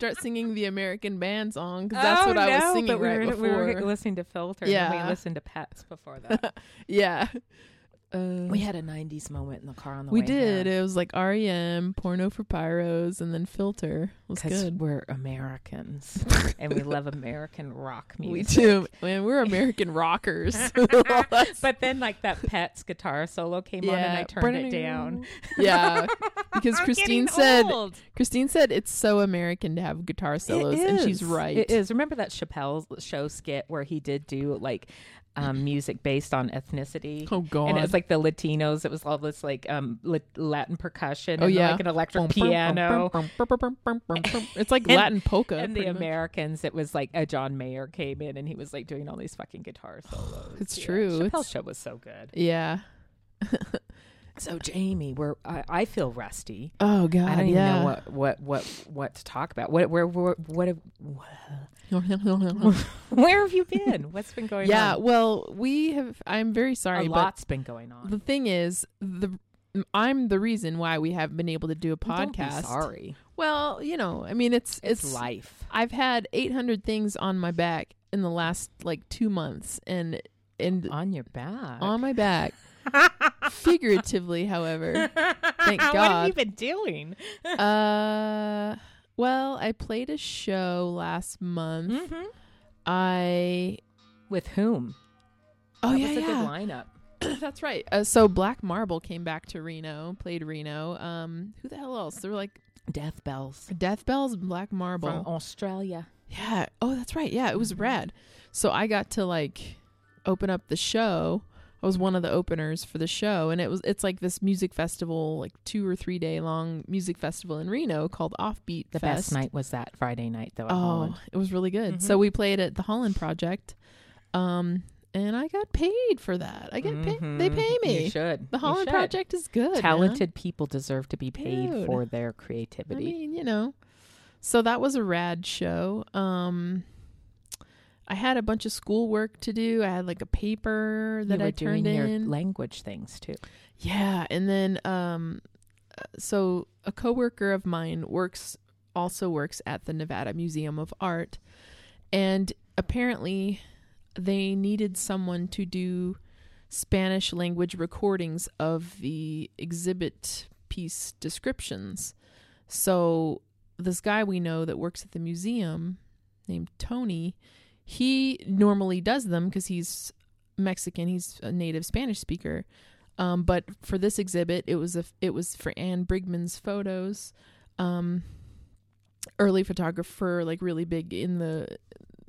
start singing the American band song because that's Oh, what I was singing but we right were, before. We were listening to Filter. and Yeah. we listened to Pets before that. yeah, uh, we had a '90s moment in the car on the we way We did. It was like REM, Porno for Pyros, and then Filter was Because good. we're Americans and we love American rock music. We do, man. We're American rockers. But then, like that Pets guitar solo came on, and I turned it down. Yeah, because Christine said old. Christine said it's so American to have guitar solos, and she's right. It is. Remember that Chappelle show skit where he did do like um, music based on ethnicity? Oh God! And it was like the Latinos. It was all this like um Latin percussion. Oh, and yeah. like an electric Bum, piano. bum, bum. It's like And- Latin polka. And the much. Americans, it was like a John Mayer came in and he was like doing all these fucking guitar solos. It's Yeah, true. Chappelle's It's- show was so good. Yeah. So Jamie, we're I, I feel rusty. Oh God. I don't even yeah. know what what what what to talk about. What where where what have, what. where have you been? What's been going yeah. on? Yeah, well, we have. I'm very sorry, a but lot's been going on. the thing is, the I'm the reason why we haven't been able to do a Well, don't be podcast. sorry, Well, you know, I mean, it's it's, it's life. I've had 800 things on my back in the last like two months, and and On your back. on my back, figuratively, however. Thank God. What have you been doing? Uh, well, I played a show last month. Mm-hmm. I With whom? oh that yeah, was a yeah. good lineup. That's right. Uh, so Black Marble came back to Reno, played Reno. Um, who the hell else? There were like Death Bells Death Bells, Black Marble. from Australia. Yeah. Oh, that's right. Yeah, it was Mhm. rad. So I got to like open up the show. I was one of the openers for the show, and it was it's like this music festival, like two or three day long music festival in Reno called Offbeat The Fest. best night was that Friday night, though. Oh, Holland. it was really good. Mhm. So we played at the Holland Project, um, and I got paid for that. I get paid. They pay me. You should. The Holland should. Project is good. man. Talented people deserve to be paid Dude. for their creativity. I mean, you know. So that was a rad show. Um I had a bunch of schoolwork to do. I had like a paper that you were I turned doing your in. language things too. yeah, and then um uh, so a coworker of mine works also works at the Nevada Museum of Art and apparently they needed someone to do Spanish language recordings of the exhibit piece descriptions. So this guy we know that works at the museum named Tony, he normally does them because he's Mexican. He's a native Spanish speaker. Um, but for this exhibit, it was a it was for Anne Brigman's photos. Um, early photographer, like really big in the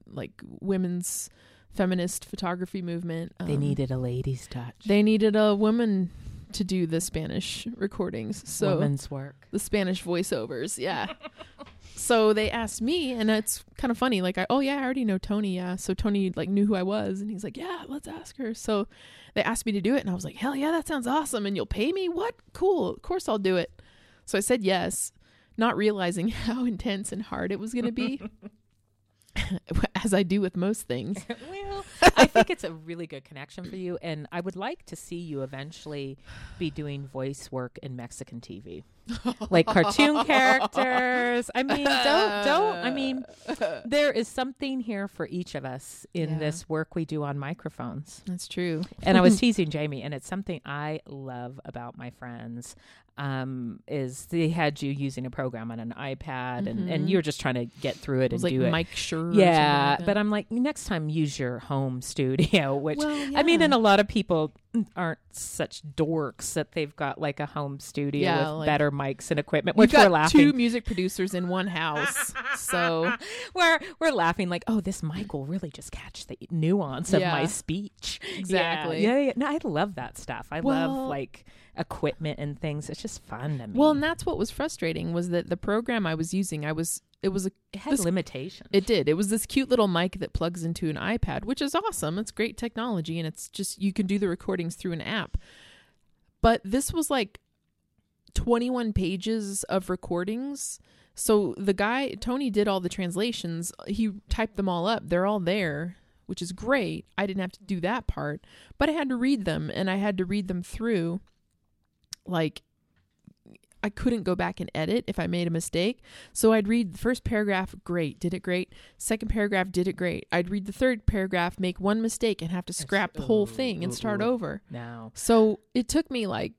like women's feminist photography movement. They Um, needed a lady's touch. they needed a woman to do the Spanish recordings. So Woman's work. the Spanish voiceovers, yeah. so they asked me, and it's kind of funny. Like, I, oh yeah, I already know Tony. Yeah, so Tony like knew who I was, and he's like, yeah, let's ask her. So they asked me to do it, and I was like, hell yeah, that sounds awesome. And you'll pay me? What? Cool. Of course I'll do it. So I said yes, not realizing how intense and hard it was going to be. As I do with most things. I think it's a really good connection for you, and I would like to see you eventually be doing voice work in Mexican TV, like cartoon characters. I mean, don't don't. I mean, there is something here for each of us in Yeah. this work we do on microphones. That's true. And I was teasing Jamie, and it's something I love about my friends. Um, is they had you using a program on an iPad, and, and Mhm. you're just trying to get through it, It and like do it. Mike or Yeah, like but I'm like, next time use your home studio, which Well, I mean, yeah. and a lot of people aren't such dorks that they've got like a home studio Yeah, with like- better mics and equipment, which we're got laughing. two music producers in one house. so we're we're laughing like, oh, this mic will really just catch the nuance of my speech. Exactly. Yeah, yeah, yeah. No, I love that stuff. I Well- love like equipment and things. It's just fun to me. Well, and that's what was frustrating was that the program I was using, I was it was a it had this- limitations. it did. It was this cute little mic that plugs into an iPad, which is awesome. It's great technology and it's just you can do the recordings through an app. But this was like 21 pages of recordings. So the guy Tony did all the translations. He typed them all up. They're all there, which is great. I didn't have to do that part, but I had to read them and I had to read them through like I couldn't go back and edit if I made a mistake. So I'd read the first paragraph, great, did it great. Second paragraph, did it great. I'd read the third paragraph, make one mistake, and have to scrap the whole thing and start over. Now. So it took me like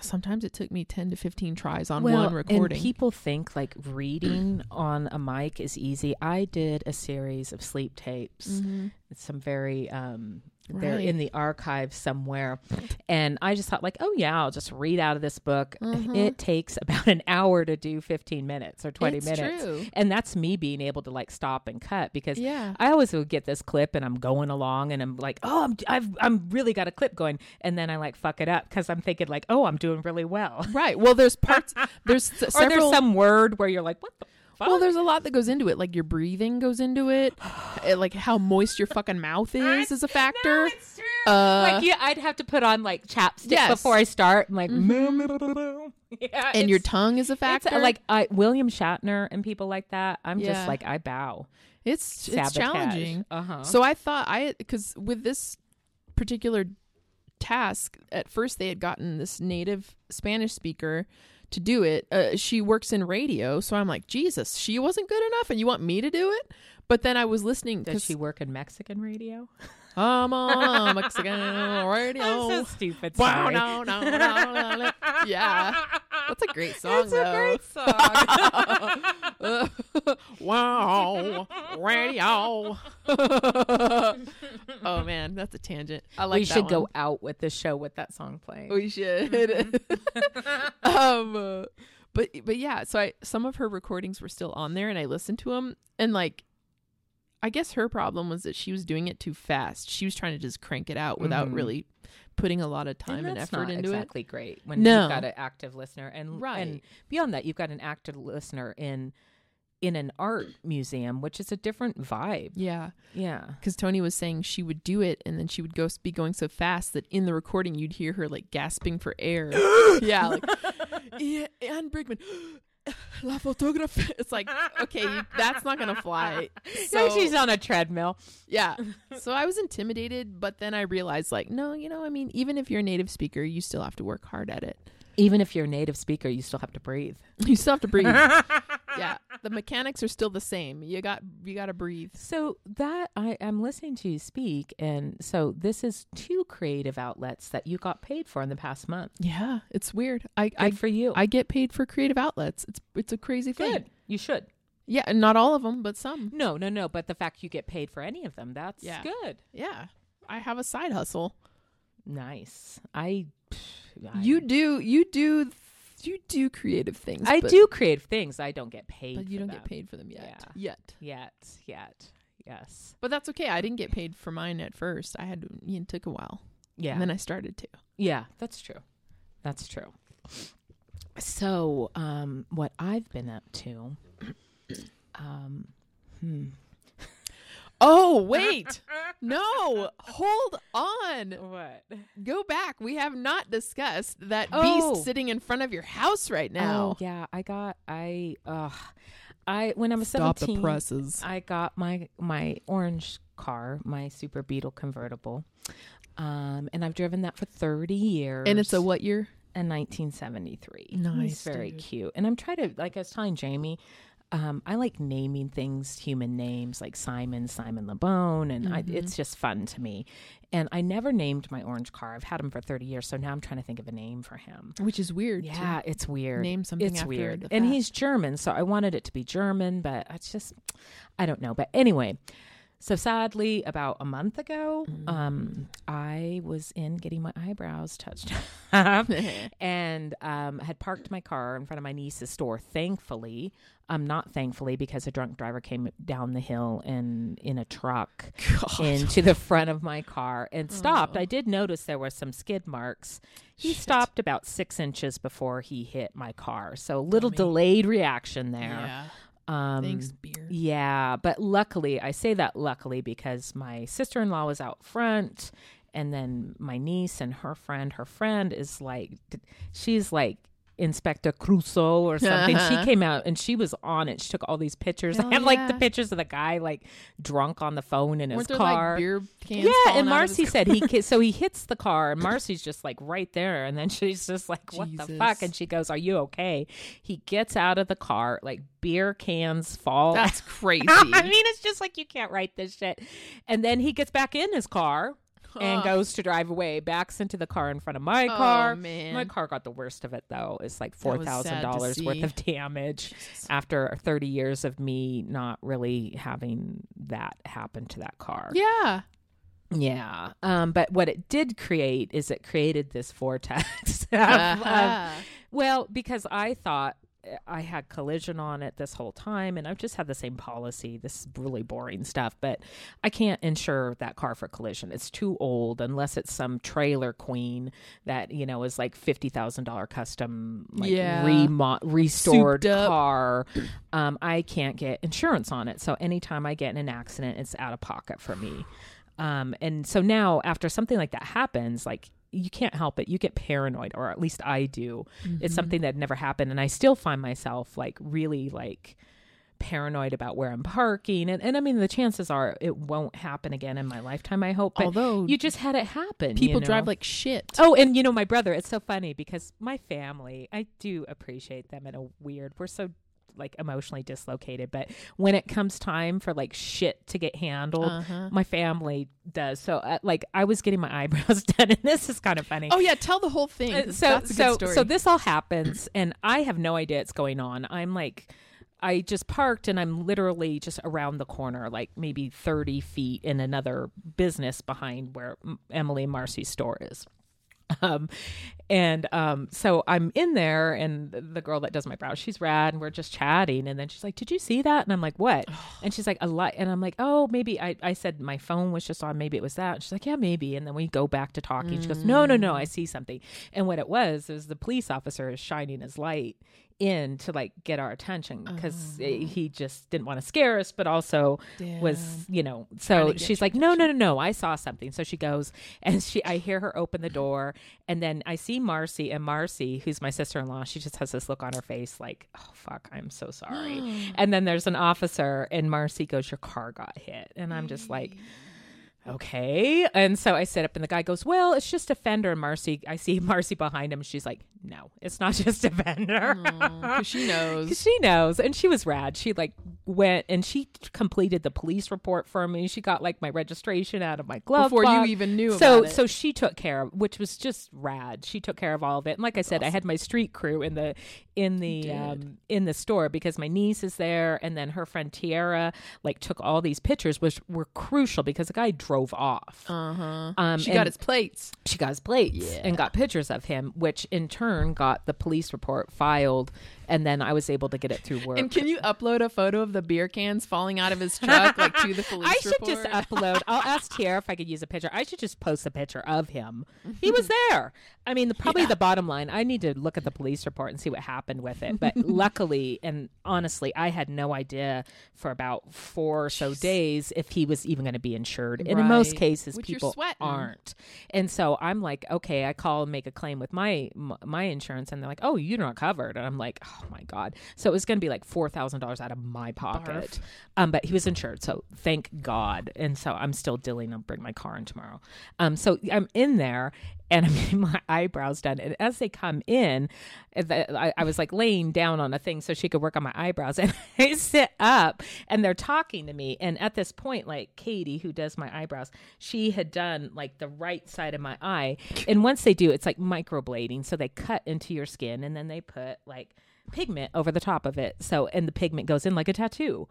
sometimes it took me 10 to 15 tries on well, one recording. And people think like reading on a mic is easy. I did a series of sleep tapes. Mhm. Some very um they're in the archive somewhere. And I just thought like, oh yeah, I'll just read out of this book. Mhm. It takes about an hour to do 15 minutes or 20 It's minutes. true. And that's me being able to like stop and cut because Yeah. I always would get this clip and I'm going along and I'm like, oh, I'm I've I'm really got a clip going, and then I like fuck it up because I'm thinking like, oh, I'm doing really well. Right. Well, there's parts there's s- or there's some word where you're like, what the fuck? Well, there's a lot that goes into it. Like your breathing goes into it. Eh, like how moist your fucking mouth is is a factor. No, it's true. Uh, like yeah, I'd have to put on like chapstick Yes. before I start. and like, Mhm. yeah, and your tongue is a it's, factor. uh, like I, William Shatner and people like that. I'm Yeah. just like I bow. it's it's challenging. Uh-huh. So I thought I because with this particular task, at first they had gotten this native Spanish speaker to do it. Uh, she works in radio, so I'm like, Jesus, she wasn't good enough, and you want me to do it? But then I was listening Does she work in Mexican radio? I'm on Mexican radio. I'm so stupid. Wow, no, no, no, no, no. Yeah. That's a great song, It's though. a great song. wow, radio. oh man, that's a tangent. I like we should go out with the show with that song playing. We should. um, uh, but but yeah, so I some of her recordings were still on there, and I listened to them, and like, I guess her problem was that she was doing it too fast. She was trying to just crank it out without Mhm. really putting a lot of time and, that's effort into it. exactly great when No. you've got an active listener and Right. and beyond that you've got an active listener in in an art museum which is a different vibe Yeah, yeah because Tony was saying she would do it, and then she would go be going so fast that in the recording you'd hear her like gasping for air. yeah, like yeah, Anne Brigman. La photographe. It's like okay, you- that's not gonna fly. so So she's on a treadmill yeah. So I was intimidated, but then I realized like, no, you know, I mean, even if you're a native speaker, you still have to work hard at it. even if you're a native speaker you still have to breathe You still have to breathe. yeah. The mechanics are still the same. You got you got to breathe. so that i am listening to you speak and so this is two creative outlets that you got paid for in the past month Yeah, it's weird. I good I for you I get paid for creative outlets. It's it's a crazy thing. good you should Yeah, and not all of them, but some. no no no but the fact you get paid for any of them that's Yeah. good Yeah. I have a side hustle. nice i, I You do you do you do creative things. I but, do creative things. I don't get paid. but you don't them. get paid for them yet. Yeah. Yet. yet. Yet, yes, But that's okay. I didn't get paid for mine at first. I had to, it took a while. yeah, And then I started to. yeah. That's true. That's true. So, um, what I've been up to, um, hmm. Oh, wait. no. Hold on. what? Go back. We have not discussed that Oh. beast sitting in front of your house right now. Oh, yeah. I got. I. Uh, I when I was Stop seventeen. the presses. I got my my orange car, my Super Beetle convertible, um, and I've driven that for thirty years. And it's a what year? in 1973. Nice, He's very dude. cute. And I'm trying to, like I was telling Jamie, um, I like naming things human names like Simon, Simon LeBone, and I, Mhm. it's just fun to me. And I never named my orange car. I've had him for 30 years, so now I'm trying to think of a name for him. Which is weird. Yeah, it's weird. Name something it's after weird. And he's German, so I wanted it to be German, but it's just, I don't know. But anyway, so sadly, about a month ago, Mm. um, I was in getting my eyebrows touched up and um, had parked my car in front of my niece's store. Thankfully, um, not thankfully, because a drunk driver came down the hill and in a truck God. into the front of my car and stopped. Oh. I did notice there were some skid marks. He Shit. stopped about six inches before he hit my car, so a little Dummy. delayed reaction there. Yeah. Um, Thanks, beer. yeah, but luckily, I say that luckily because my sister in law was out front, and then my niece and her friend, her friend is like, she's like Inspector Clouseau or something. Uh-huh. She came out and she was on it. She took all these pictures. I Hell have like the pictures of the guy like drunk on the phone in his Weren't there car. like beer cans? yeah, and Marcy car? said he so he hits the car and Marcy's just like right there and then she's just like what the fuck and she goes are you okay? He gets out of the car like beer cans fall That's crazy. I mean, it's just like you can't write this shit. And then he gets back in his car and goes to drive away, backs into the car in front of my Oh, car. man. My car got the worst of it though. It's like That four was thousand sad to dollars worth of damage after thirty years of me not really having that happen to that car. yeah. Yeah. Um, but what it did create is it created this vortex. of- of- Uh-huh. well, because I thought I had collision on it this whole time, and I've just had the same policy. This is really boring stuff, but I can't insure that car for collision. It's too old unless it's some trailer queen that you know is like fifty thousand dollar custom, like Yeah. remo- restored car. Um, I can't get insurance on it, so anytime I get in an accident, it's out of pocket for me. Um, and so now, after something like that happens, like you can't help it. You get paranoid, or at least I do. It's mm-hmm. something that never happened, and I still find myself like really like paranoid about where I'm parking. And, and I mean, the chances are it won't happen again in my lifetime. I hope. But Although you just had it happen. people you know? drive like shit. Oh, and you know, my brother, it's so funny because my family, I do appreciate them in a weird, we're so like emotionally dislocated, but when it comes time for like shit to get handled, Uh-huh. my family does. So, uh, like, I was getting my eyebrows done, and this is kind of funny. Oh yeah, tell the whole thing. Uh, so so so this all happens and i have no idea it's going on i'm like i just parked and i'm literally just around the corner like maybe 30 feet in another business behind where emily and marcy's store is um and um so i'm in there and the girl that does my brows she's rad and we're just chatting and then she's like did you see that? And i'm like what? And she's like a lot and i'm like oh maybe i i said my phone was just on maybe it was that. And she's like yeah maybe. And then we go back to talking. She goes no no no i see something. And what it was is the police officer is shining his light in to like get our attention because he just didn't want to scare us but also was you know so she's like no no no no i saw something. So she goes and she i hear her open the door and then i see marcy and marcy who's my sister-in-law she just has this look on her face like oh fuck i'm so sorry. And then there's an officer and marcy goes your car got hit. And i'm just like okay. And so i sit up and the guy goes well it's just a fender. And marcy i see marcy behind him. She's like no it's not just a fender. Because she knows. she knows. And she was rad. She like went and she completed the police report for me. She got like my registration out of my glove Before you even knew so about it. so she took care of which was just rad. She took care of all of it. And like i said i had my street crew in the in the um in the store because my niece is there. And then her friend tiara like took all these pictures which were crucial because the guy drove off Uh huh. um she got his plates. she got his plates Yeah. and got pictures of him, which in turn got the police report filed, and then I was able to get it through work. And can you upload a photo of the beer cans falling out of his truck, like to the police I should report? just upload. I'll ask Tiara if I could use a picture. I should just post a picture of him. He was there. I mean, the, probably the bottom line. I need to look at the police report and see what happened with it. But luckily, and honestly, I had no idea for about four or so days if he was even going to be insured. And in most cases, Which people aren't. And so I'm like, okay, I call and make a claim with my my insurance, and they're like, oh, you're not covered. And I'm like, oh my god. So it was going to be like four thousand dollars out of my pocket. Um, but he was insured, so thank God. And so I'm still dealing. I'll bring my car in tomorrow. Um, so I'm in there. And I'm getting my eyebrows done. And as they come in, uh, I, I was like laying down on a thing so she could work on my eyebrows. And I sit up and they're talking to me. And at this point, like Katie, who does my eyebrows, she had done like the right side of my eye. And once they do, it's like microblading. So they cut into your skin and then they put like pigment over the top of it. So, and the pigment goes in like a tattoo.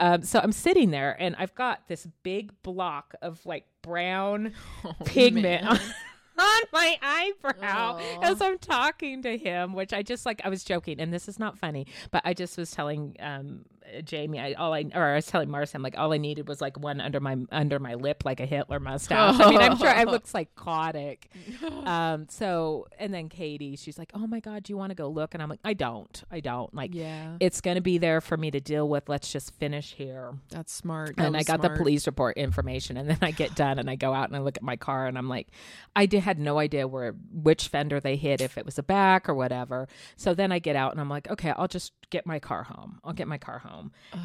Um, so I'm sitting there and I've got this big block of like brown pigment on, on my eyebrow as I'm talking to him, which I just like, I was joking and this is not funny, but I just was telling, um, Jamie, I all I or I was telling Marcy, I'm like, all I needed was like one under my under my lip, like a Hitler mustache. I mean, I'm sure I look psychotic. Um, so and then Katie, she's like, oh my god, do you want to go look? And I'm like, I don't, I don't. Like, Yeah. it's gonna be there for me to deal with. Let's just finish here. That's smart. That and I got smart. the police report information, and then I get done and I go out and I look at my car and I'm like, I did, had no idea where which fender they hit, if it was a back or whatever. So then I get out and I'm like, okay, I'll just get my car home. I'll get my car home,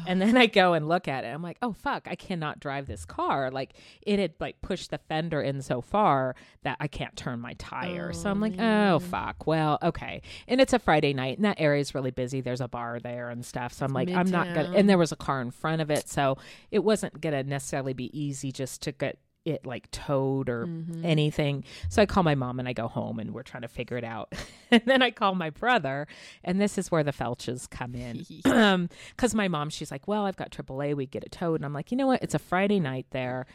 and then I go and look at it. I'm like, oh fuck, I cannot drive this car. Like it had like pushed the fender in so far that I can't turn my tire. so Oh, I'm like, oh fuck. Well, okay. And it's a Friday night, and that area is really busy. There's a bar there and stuff. So I'm like, I'm not gonna. And there was a car in front of it, so it wasn't gonna necessarily be easy just to get it like towed or Mhm. anything. So I call my mom and I go home and we're trying to figure it out. and then I call my brother, and this is where the Felches come in. um, because my mom, she's like, "Well, I've got AAA, we get it towed," and I'm like, "You know what? It's a Friday night there."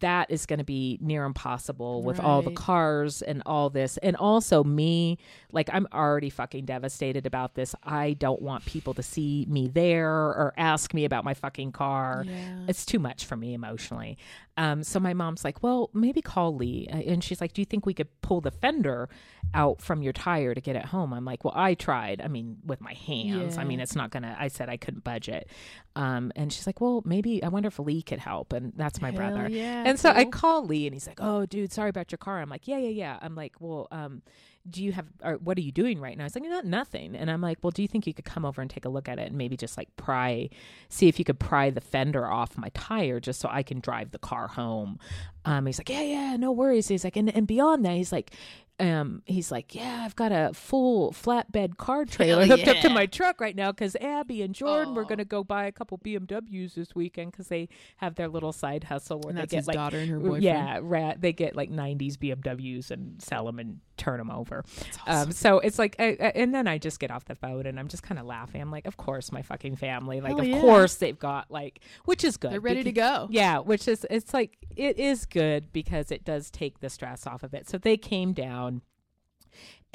That is going to be near impossible with all the cars and all this. And also, me, like, I'm already fucking devastated about this. I don't want people to see me there or ask me about my fucking car Yeah. it's too much for me emotionally. Um, so my mom's like, well, maybe call Lee. And she's like, do you think we could pull the fender out from your tire to get it home? I'm like, well, I tried. I mean, with my hands. I mean, it's not going to, I said I couldn't budget. Um, and she's like, well, maybe, I wonder if Lee could help. And that's my Hell brother. Yeah. And so I call Lee and he's like, oh, dude, sorry about your car. I'm like, yeah, yeah, yeah. I'm like, well, um, do you have, or what are you doing right now? He's like, not nothing. And I'm like, well, do you think you could come over and take a look at it and maybe just like pry, see if you could pry the fender off my tire just so I can drive the car home? Um, he's like, yeah, yeah, no worries. He's like, and, and beyond that, he's like, um, he's like, yeah, I've got a full flatbed car trailer Hell hooked up to my truck right now because Abby and Jordan were going to go buy a couple BMWs this weekend because they have their little side hustle where And they get like daughter and her boyfriend. yeah, ra- they get like '90s BMWs and sell them and turn them over. That's Um, so it's like, I, I- and then I just get off the phone and I'm just kind of laughing. I'm like, of course, my fucking family, like, Hell of yeah. course they've got like, which is good. They're ready to go. Yeah, which is it's like it is good because it does take the stress off of it. So they came down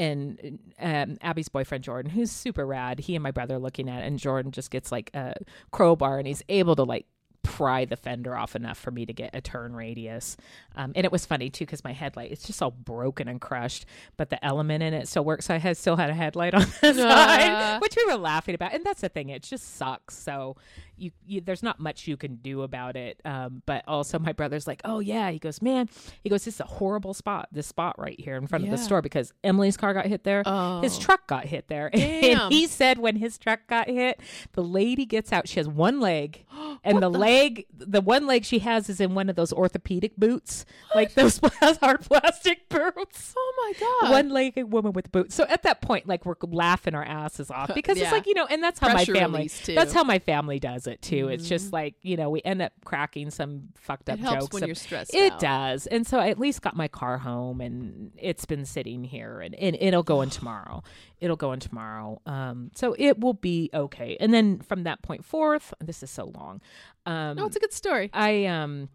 and um, Abby's boyfriend Jordan, who's super rad, he and my brother are looking at it, and Jordan just gets like a crowbar and he's able to like pry the fender off enough for me to get a turn radius. Um, and it was funny too because my headlight it's just all broken and crushed, but the element in it still works. So I had still had a headlight on the side, which we were laughing about. And that's the thing; it just sucks. So you, you there's not much you can do about it. Um, but also my brother's like, oh yeah, he goes, man, he goes, this is a horrible spot. This spot right here in front of the store because Emily's car got hit there. Oh. His truck got hit there. And he said when his truck got hit, the lady gets out. She has one leg, and the, leg, the one leg she has is in one of those orthopedic boots, like those hard plastic boots. Oh my god. One legged woman with boots. So at that point, like we're laughing our asses off because it's like you know, and that's how Pressure my family. too. That's how my family does it too. It's Mhm. just like you know, we end up cracking some fucked up it helps jokes. when of- you're stressed it out. does. And so I at least got my car home and it's been sitting here and, and it'll go in tomorrow. It'll go in tomorrow. Um, so it will be okay. And then from that point forth, this is so long. Um, No, it's a good story. I, um,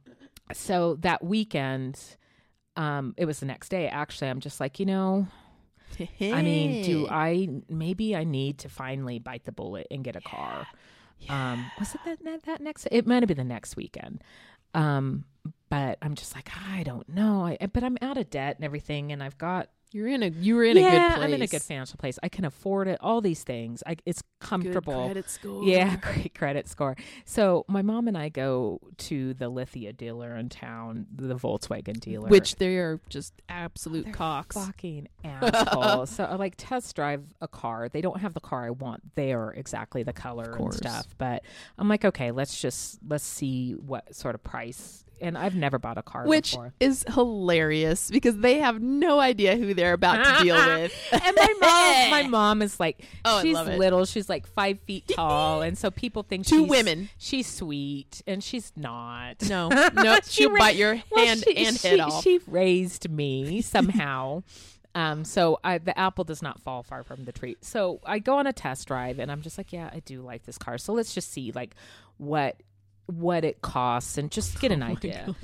so that weekend, um, it was the next day. Actually, I'm just like, you know, I mean, do I, maybe I need to finally bite the bullet and get a car. Um, was it that, that that next? It might have been the next weekend. Um, but I'm just like I don't know. I but I'm out of debt and everything, and I've got You're in a you were in yeah, a good place. I'm in a good financial place. I can afford it. All these things. I, it's Good comfortable. credit score. Yeah, great credit score. So my mom and I go to the Lithia dealer in town, the Volkswagen dealer, Which they are just absolute They're cocks. fucking assholes. so I like test drive a car. They don't have the car I want there exactly the color and stuff. But I'm like, okay, let's just let's see what sort of price. And I've never bought a car Which before. is hilarious because they have no idea who they're about to deal with. and my mom, my mom is like, Oh, she's little. She's like five feet tall, and so people think Two she's, women. She's sweet, and she's not. No, no, She she'll ra- bite your Well, hand she- and she, head off. She raised me somehow. um, so I, the apple does not fall far from the tree. So I go on a test drive, and I'm just like, yeah, I do like this car. So let's just see like what what it costs, and just get an Oh idea.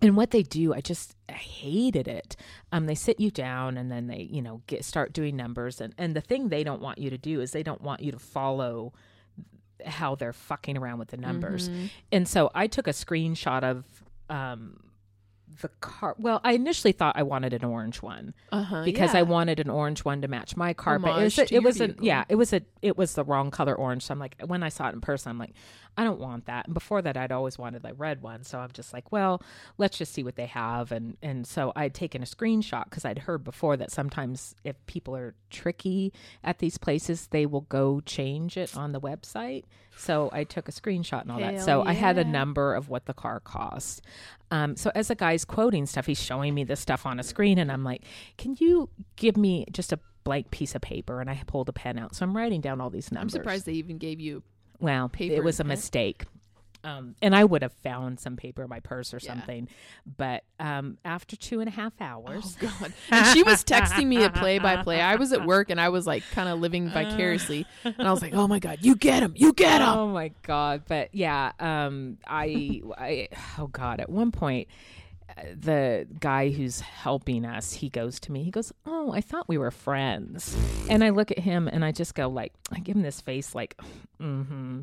And what they do, I just I hated it. Um, they sit you down and then they, you know, get start doing numbers. And and the thing they don't want you to do is they don't want you to follow how they're fucking around with the numbers. Mhm. And so I took a screenshot of um, the car. Well, I initially thought I wanted an orange one Uh-huh. because I wanted an orange one to match my car. but it was, a, it was a, yeah, it was a, it was the wrong color orange. So I'm like, when I saw it in person, I'm like, I don't want that. And before that, I'd always wanted like red one. So I'm just like, well, let's just see what they have. And and so I'd taken a screenshot because I'd heard before that sometimes if people are tricky at these places, they will go change it on the website. So I took a screenshot and all that. Hell So I had a number of what the car cost. Um, so as the guy's quoting stuff, he's showing me this stuff on a screen, and I'm like, "Can you give me just a blank piece of paper?" And I pulled a pen out, so I'm writing down all these numbers. I'm surprised they even gave you. Well, paper it was a pen. mistake. Um, and I would have found some paper in my purse or Yeah. something. But um, after two and a half hours, Oh God! And she was texting me a play by play. I was at work and I was like kind of living vicariously, and I was like, "Oh my God, you get him, you get him!" Oh my god! But yeah, um, I, I, oh god! At one point, uh, the guy who's helping us, he goes to me. He goes, "Oh, I thought we were friends," and I look at him and I just go like, I give him this face like, mm-hmm,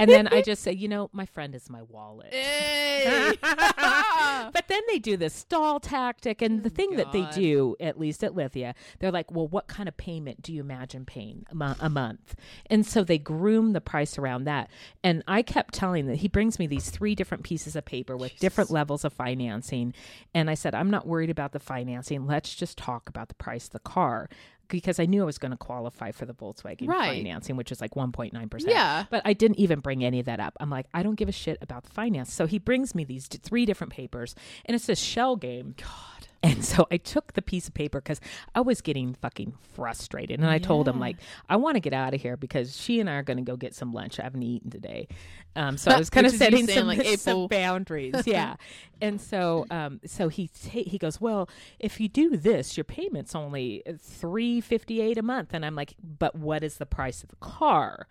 and then I just say, you know, my friend is my wallet. Hey! but then they do this stall tactic, and the thing that they do, at least at Lithia, they're like, "Well, what kind of payment do you imagine paying a, mo- a month?" And so they groom the price around that. And I kept telling that he brings me these three different pieces of paper with different levels of financing, and I said, "I'm not worried about the financing. Let's just talk about the price of the car." Because I knew I was going to qualify for the Volkswagen Right. financing, which is like 1.9%. Yeah. But I didn't even bring any of that up. I'm like, I don't give a shit about the finance. So he brings me these three different papers, and it's this shell game. God. And so I took the piece of paper because I was getting fucking frustrated. And I told him, like, I want to get out of here because she and I are going to go get some lunch. I haven't eaten today. Um, so I was kind of Which is you setting some, like, some boundaries. Yeah. and so um, so he ta- he goes, Well, if you do this, your payment's only three fifty eight a month. And I'm like, But what is the price of the car?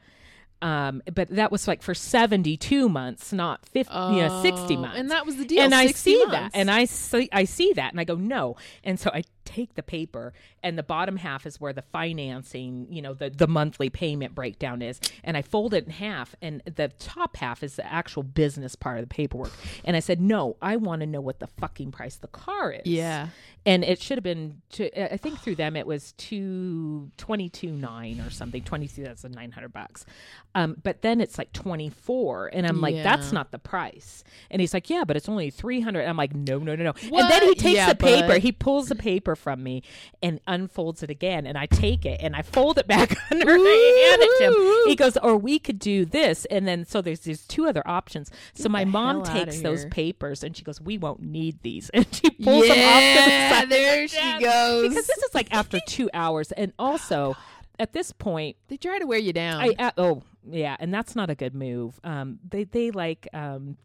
Um, but that was like for 72 months, not 50, you know, 60 Oh, months. and that was the deal. and I 60 see that, and I see, I see that, and I go no, and so I take the paper, and the bottom half is where the financing, you know, the the monthly payment breakdown is, and I fold it in half, and the top half is the actual business part of the paperwork, and I said no, I want to know what the fucking price of the car is, Yeah. and it should have been, to, I think through them it was two twenty two nine or something, twenty two thousand nine hundred bucks, um, but then it's like twenty four, and I'm like, that's not the price, and he's like, yeah, but it's only three hundred. I'm like, no, no, no, no, and then he takes Yeah, the paper, but- he pulls the paper from me and unfolds it again, and I take it and I fold it back under and I hand it to him. He goes, or we could do this, and then so there's these two other options. So my mom takes those papers and she goes, we won't need these, and she pulls them off to the side. there she goes. Because this is like after two hours, and also at this point, They try to wear you down. I uh, oh yeah, and that's not a good move. Um, they they like um.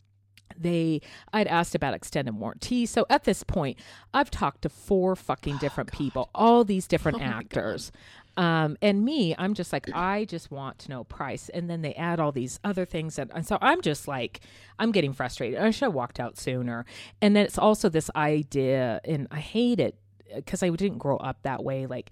They, I'd asked about extended warranty. So at this point, I've talked to four fucking different people, all these different Oh actors. Um, and me, I'm just like, I just want to know price. And then they add all these other things. And, and so I'm just like, I'm getting frustrated. I should have walked out sooner. And then it's also this idea, and I hate it because I didn't grow up that way. Like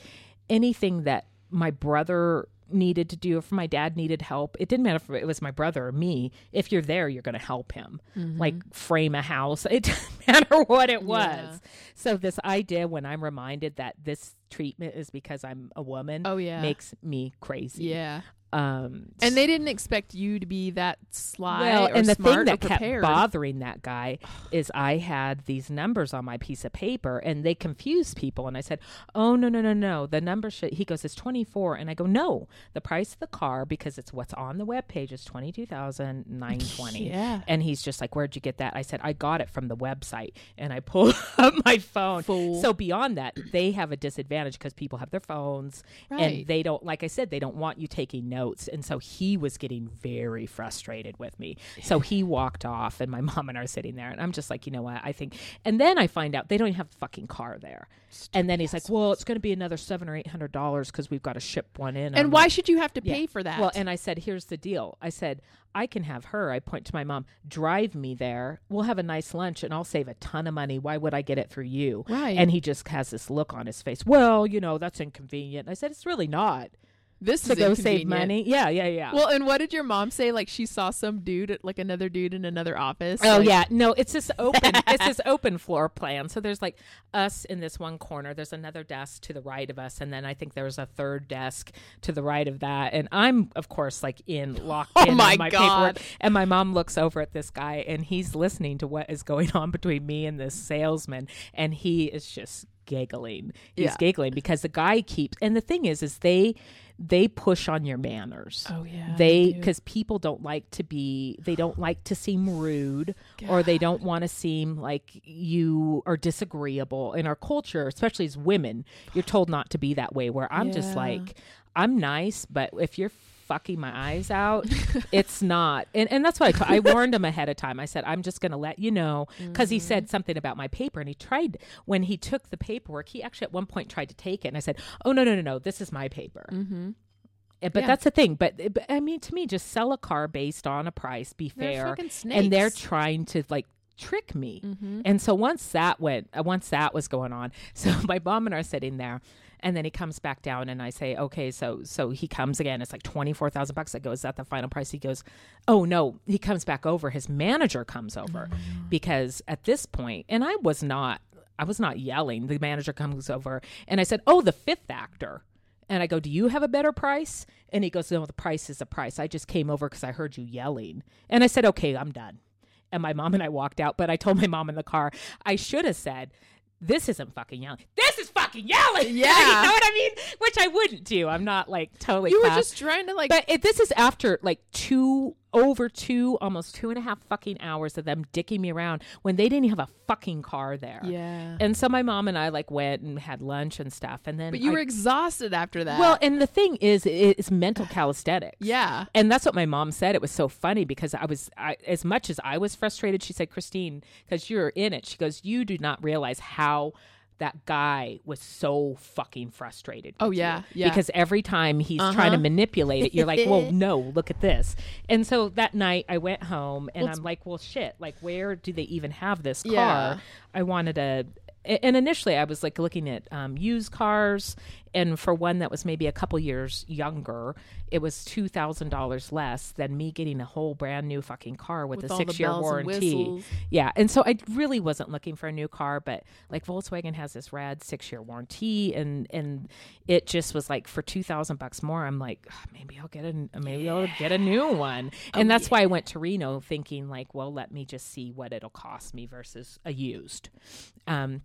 anything that my brother needed to do, if my dad needed help, it didn't matter if it was my brother or me. If you're there, you're going to help him. Mm-hmm. Like frame a house. It doesn't matter what it was. Yeah. So this idea, when I'm reminded that this treatment is because I'm a woman, oh yeah. makes me crazy. yeah. Um, And they didn't expect you to be that sly well, or and the thing that kept bothering that guy is I had these numbers on my piece of paper and they confused people. And I said, "Oh no, no, no, no! The number should." He goes, "It's twenty four. And I go, "No, the price of the car because it's what's on the web page is twenty two thousand nine twenty. Yeah. And he's just like, "Where'd you get that?" I said, "I got it from the website." And I pulled up my phone. Fool. So beyond that, they have a disadvantage because people have their phones Right. and they don't like I said they don't want you taking notes. And so he was getting very frustrated with me. So he walked off and my mom and I are sitting there and I'm just like, "You know what? I think." And then I find out they don't even have the fucking car there. and then he's like, "Well, it's going to be another 7 or 800 dollars cuz we've got to ship one in." and I'm why like, should you have to yeah. pay for that? well, and I said, here's the deal. I said, I can have her. I point to my mom, drive me there. We'll have a nice lunch and I'll save a ton of money. Why would I get it through you? Right. And he just has this look on his face. Well, you know, that's inconvenient. I said, it's really not. This to is go save money. Yeah, yeah, yeah. Well, and what did your mom say? Like she saw some dude, like another dude in another office. Oh like- yeah, no, it's this open. it's this open floor plan. So there's like us in this one corner. There's another desk to the right of us, and then I think there's a third desk to the right of that. And I'm of course like in locked Oh in my my God. paperwork. And my mom looks over at this guy, and he's listening to what is going on between me and this salesman, and he is just giggling. He's Yeah. giggling because the guy keeps. And the thing is, is they they push on your manners. Oh yeah. they because people don't like to be they don't like to seem rude or they don't want to seem like you are disagreeable. In our culture especially as women you're told not to be that way where i'm just like i'm nice but if you're fucking my eyes out it's not and, and that's what I t- I warned him ahead of time i said i'm just going to let you know because he Mm-hmm. said something about my paper and he tried when he took the paperwork he actually at one point tried to take it and i said oh no no no no this is my paper Mm-hmm. Eh, But Yeah. that's the thing. But, but I mean, to me, just sell a car based on a price, be They're fair, and they're trying to like trick me. Mm-hmm. And so once that went, uh, once that was going on, so my mom and I are sitting there, and then he comes back down, and I say, okay, so so he comes again. It's like twenty four thousand bucks. I go, is that the final price? He goes, oh no. He comes back over. His manager comes over mm-hmm. because at this point, and I was not. I was not yelling. The manager comes over and I said, Oh, the fifth actor. And I go, Do you have a better price? And he goes, No, the price is the price. I just came over because I heard you yelling. And I said, Okay, I'm done. And my mom and I walked out, but I told my mom in the car, I should have said, This isn't fucking yelling. This is fucking yelling. Yeah. you know what I mean? Which I wouldn't do. I'm not like totally You were just trying to like. But it, this is after like two, over two, almost two and a half fucking hours of them dicking me around when they didn't have a fucking car there. yeah. And so my mom and I like went and had lunch and stuff, and then but you I- were exhausted after that. well, and the thing is, it's mental calisthenics. yeah. And that's what my mom said. It was so funny because I was, I, as much as I was frustrated, she said, Christine, because you're in it, she goes, you do not realize how that guy was so fucking frustrated. Oh, yeah, you. yeah. Because every time he's Uh-huh. trying to manipulate it, you're like, well, no, look at this. And so that night I went home and Well, I'm like, well, shit, like, where do they even have this car? Yeah. I wanted a. And initially, I was like looking at um, used cars, and for one that was maybe a couple years younger, it was two thousand dollars less than me getting a whole brand new fucking car with, With a six year bells and warranty. Yeah, and so I really wasn't looking for a new car, but like Volkswagen has this rad six year warranty, and and it just was like for two thousand bucks more, I'm like "Ah, maybe I'll get a maybe I'll get a new one, and that's why I went to Reno thinking like, well, let me just see what it'll cost me versus a used. Um,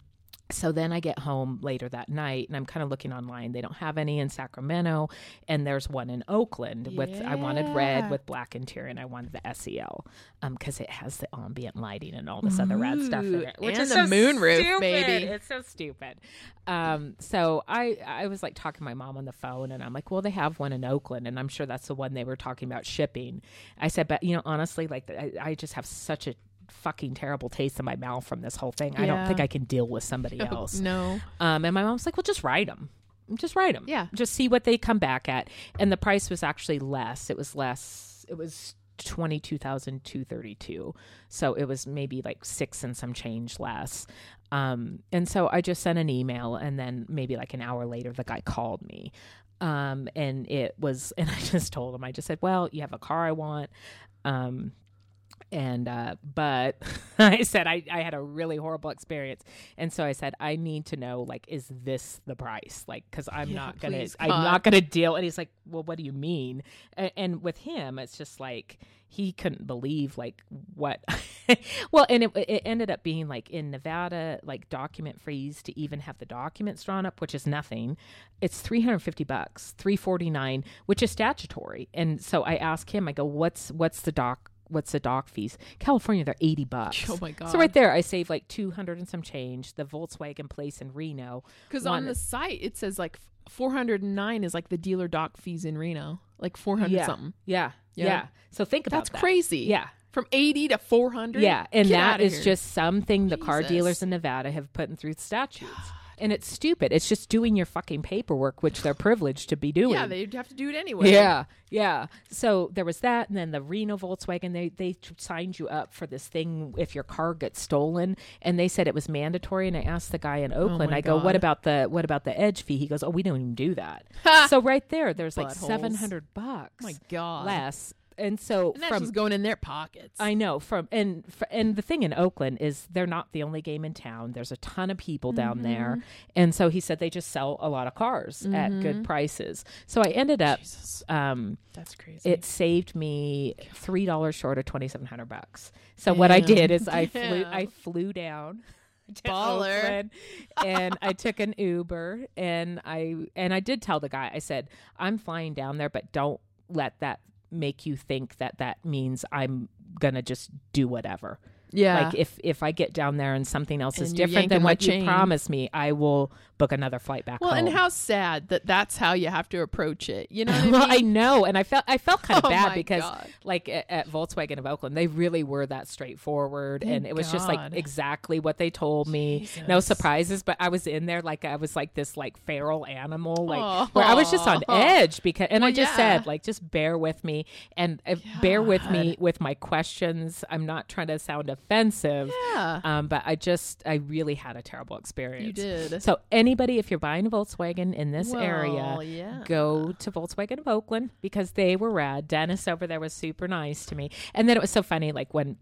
so then I get home later that night and I'm kind of looking online. They don't have any in Sacramento and there's one in Oakland with I wanted red with black interior and I wanted the SEL um cuz it has the ambient lighting and all this other rad stuff in it. Which and is the so moonroof, baby. It's so stupid. Um so I I was like talking to my mom on the phone and I'm like, "Well, they have one in Oakland and I'm sure that's the one they were talking about shipping." I said, "But you know, honestly, like I, I just have such a fucking terrible taste in my mouth from this whole thing. I don't think I can deal with somebody Oh, else. no. Um, and my mom's like, well, just write them. Just write them. Yeah. Just see what they come back at. And the price was actually less. It was less. It was twenty two thousand two thirty two. So it was maybe like six and some change less. Um, and so I just sent an email, and then maybe like an hour later, the guy called me. Um, and it was, and I just told him, I just said, well, you have a car I want. Um, and uh but i said I, I had a really horrible experience. And so i said i need to know like is this the price? Like because i'm Yeah, not gonna please, i'm not gonna deal. And he's like well what do you mean? And, and with him it's just like he couldn't believe like what well and it, it ended up being like in nevada like document freeze to even have the documents drawn up which is nothing. It's 350 bucks 349 which is statutory. And so i asked him i go what's what's the doc what's the doc fees california they're 80 bucks Oh my god. so right there i saved like 200 and some change the volkswagen place in reno Because on the site it says like 409 is like the dealer doc fees in Reno, like 400 yeah something. yeah Yeah. yeah so think about that. That's that. crazy. yeah From 80 to 400. Yeah, and Get that is here. just something the car dealers in Nevada have put in through statutes. And it's stupid. It's just doing your fucking paperwork, which they're privileged to be doing. Yeah, they'd have to do it anyway. Yeah, yeah. So there was that, and then the Reno Volkswagen. They they signed you up for this thing if your car gets stolen, and they said it was mandatory. And I asked the guy in oh Oakland, Oh I go, "What about the what about the etch fee?" He goes, "Oh, we don't even do that." so right there, there's like seven hundred bucks Oh my god. less, and so And that's from just going in their pockets. I know from and and the thing in Oakland is they're not the only game in town. There's a ton of people down there, Mm-hmm. and so he said they just sell a lot of cars at good prices. So I ended up. Um, that's crazy. it saved me three dollars short of twenty seven hundred bucks. So what I did is I flew I flew down Baller. Oakland, and I took an Uber and I and I did tell the guy I said I'm flying down there, but don't let that make you think that that means I'm gonna just do whatever. Yeah. Like if if I get down there and something else is And you're different than what you promised me, I will book another flight back well, home. and how sad that that's how you have to approach it. You know what I mean? well, I know, and I felt I felt kind of Oh bad because, God. like at, at Volkswagen of Oakland, they really were that straightforward, and it was just like exactly what they told me. No surprises, but I was in there like I was like this like feral animal, like where I was just on edge because, and I just yeah. said like just bear with me and uh, bear with me with my questions. I'm not trying to sound offensive, yeah. um, but I just I really had a terrible experience. You did. So anybody, if you're buying a Volkswagen in this area, yeah. go to Volkswagen of Oakland because they were rad. Dennis over there was super nice to me. And then it was so funny, like when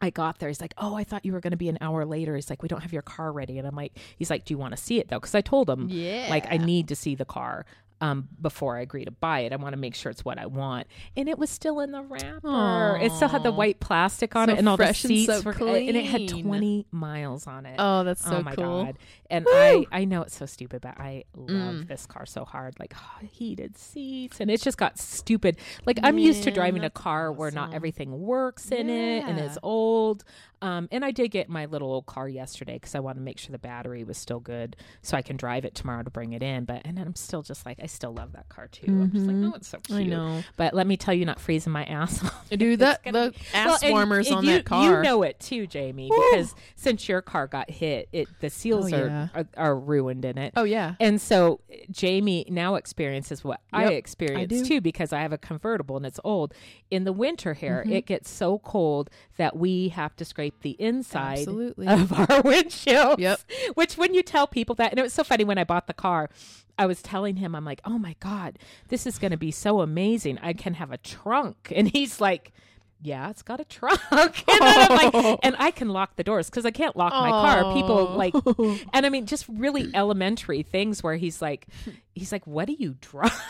I got there, he's like, "Oh, I thought you were going to be an hour later." He's like, "We don't have your car ready," and I'm like, "He's like, do you want to see it though?" Because I told him, Yeah. like I need to see the car." Um, before I agree to buy it, I want to make sure it's what I want, and it was still in the wrapper. It still had the white plastic on So it, and all the fresh and seats so were, and it had 20 miles on it. Oh, that's so oh my cool. god! And Woo! I I know it's so stupid, but I love Mm. this car so hard. Like heated seats, and it's just got stupid. Like I'm used to driving a car where not everything works in it, and it's old. Um, and I did get my little old car yesterday because I want to make sure the battery was still good, so I can drive it tomorrow to bring it in. But and I'm still just like I still love that car too. I'm just like, Mhm. oh, it's so cute. I know. But let me tell you, not freezing my ass off. Dude, It's that gonna the ass Well, warmers and on you, that car. You know it too, Jamie, Woo. because since your car got hit, it the seals Oh, are, yeah. are are ruined in it. oh yeah. And so Jamie now experiences what I Yep, experience do. too because I have a convertible and it's old. In the winter here, Mhm. it gets so cold that we have to scrape the inside Absolutely. of our windshield. Yep. Which when you tell people that, and it was so funny when I bought the car, I was telling him, I'm like, oh my God, this is going to be so amazing. I can have a trunk. And he's like, yeah, it's got a trunk. and, then I'm like, oh. and I can lock the doors because I can't lock my car. People like, and I mean, just really elementary things where he's like, he's like, what do you drive?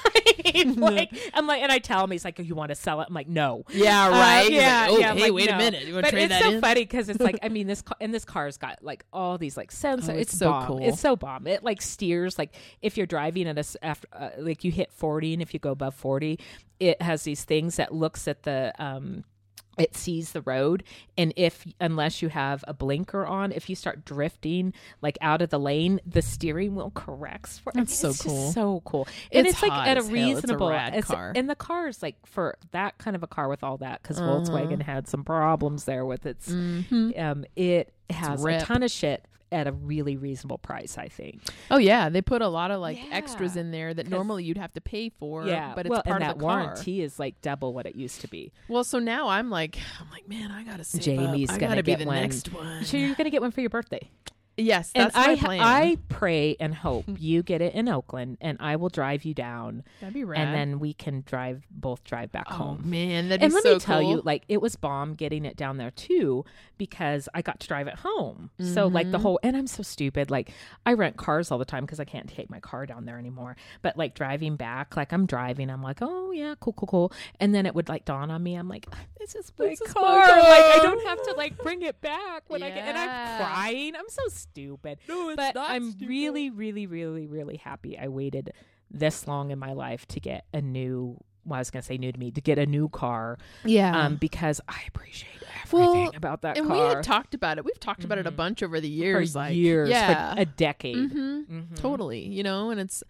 like, I'm like, and I tell him, he's like, oh, you want to sell it? I'm like, no. yeah, Uh, right. He's yeah, like, oh, yeah. Hey, like, wait no. a minute. You want But to trade it's that so in? funny because it's like I mean this ca- and this car's got like all these like sensors. Oh, it's it's so bomb. cool. It's so bomb. It like steers like if you're driving at a after uh, like you hit 40 and if you go above 40, it has these things that looks at the um it sees the road and if unless you have a blinker on if you start drifting like out of the lane the steering wheel corrects for I mean, That's so cool. so cool and It's it's, like at a as hell. It's a reasonable it's- car. and the car's like for that kind of a car with all that because Uh-huh. volkswagen had some problems there with its Mhm. um it has a ton of shit at a really reasonable price i think Oh yeah, they put a lot of like extras in there that normally you'd have to pay for. yeah but it's well part and of that the car. warranty is like double what it used to be Well, so now I'm like, I'm like, man, I gotta save Jamie's up. I gonna gotta be the one. next one. so you're gonna get one for your birthday Yes, and that's I, my ha- plan. I pray and hope you get it in Oakland, and I will drive you down, That'd be rad. and then we can drive both drive back oh home. man, that'd And be let me tell you, like it was bomb getting it down there too, because I got to drive it home. So like the Mhm. whole, and I'm so stupid. Like I rent cars all the time because I can't take my car down there anymore. But like driving back, like I'm driving, I'm like, oh yeah, cool, cool, cool. And then it would like dawn on me, I'm like, this is my This is car. Like I don't have to like bring it back when I get, and I'm crying. I'm so stupid no, it's but I'm stupid. really, really, really, really happy I waited this long in my life to get a new. Well, I was gonna say new to me to get a new car, yeah. um, because I appreciate everything Well, about that car. and car we had talked about it. We've talked about it a Mhm. bunch over the for years, like years, yeah, for a decade. hmm Mhm. totally. You know, and it's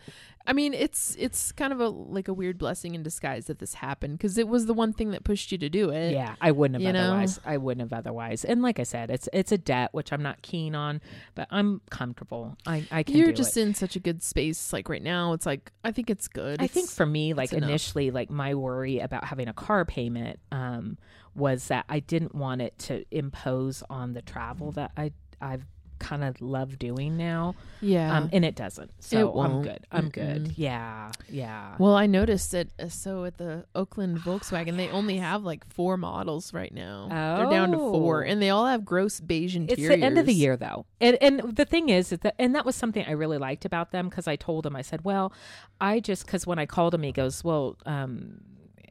I mean, it's it's kind of a like a weird blessing in disguise that this happened because it was the one thing that pushed you to do it. Yeah, I wouldn't have you know? otherwise. I wouldn't have otherwise. And like I said, it's it's a debt which I'm not keen on, but I'm comfortable. I I can. You're just it. in such a good space. Like right now, it's like I think it's good. I think for me, like enough. initially, like my worry about having a car payment um, was that I didn't want it to impose on the travel that I I've kind of love doing now, yeah. um, and it doesn't. So I'm won't. good. I'm Mm-mm. good. Yeah, yeah. well, I noticed that. Uh, so at the Oakland Volkswagen, they only have like four models right now. Oh. They're down to four, and they all have gross beige interiors. It's the end of the year though, and and the thing is is that and that was something I really liked about them because I told him I said, well, I just because when I called him, he goes, well, um,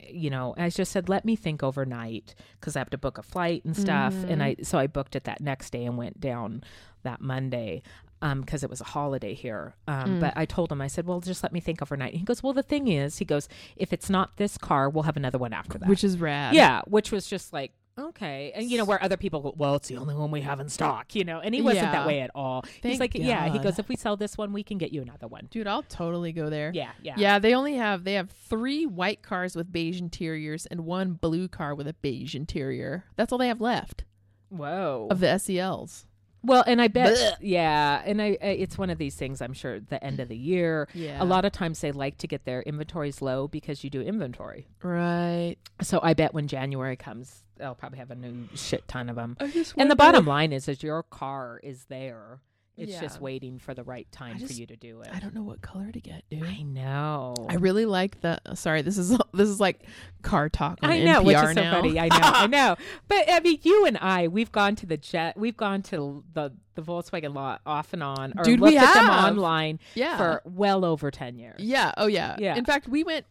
you know, I just said let me think overnight because I have to book a flight and stuff, and I so I booked it that next day and went down that Monday. Um, because it was a holiday here. Um, but I told him, I said, well, just let me think overnight. He goes, well, the thing is, he goes, if it's not this car, we'll have another one after that. which is rad. Yeah, which was just like okay, and you know where other people go, well, it's the only one we have in stock, you know, and he wasn't Yeah. that way at all. He's Thank like, yeah, he goes, if we sell this one, we can get you another one. dude, I'll totally go there. Yeah, yeah, Yeah, they only have they have three white cars with beige interiors and one blue car with a beige interior. That's all they have left Whoa. of the SELs. Well, and I bet, Blech. yeah, and I, I, it's one of these things. I'm sure the end of the year. Yeah, A lot of times they like to get their inventories low because you do inventory. right. So I bet when January comes, they'll probably have a new shit ton of them. And the bottom line is, is your car is there. It's Yeah. just waiting for the right time for you to do it. I don't know what color to get, dude. I know. I really like the. Uh, sorry, this is this is like car talk. On I know, NPR which is so funny. I know, I know. But I mean, you and I, we've gone to the jet, we've gone to the the Volkswagen lot off and on, or Dude, looked we at them online yeah, for well over ten years. yeah, oh yeah, Yeah. In fact, we went.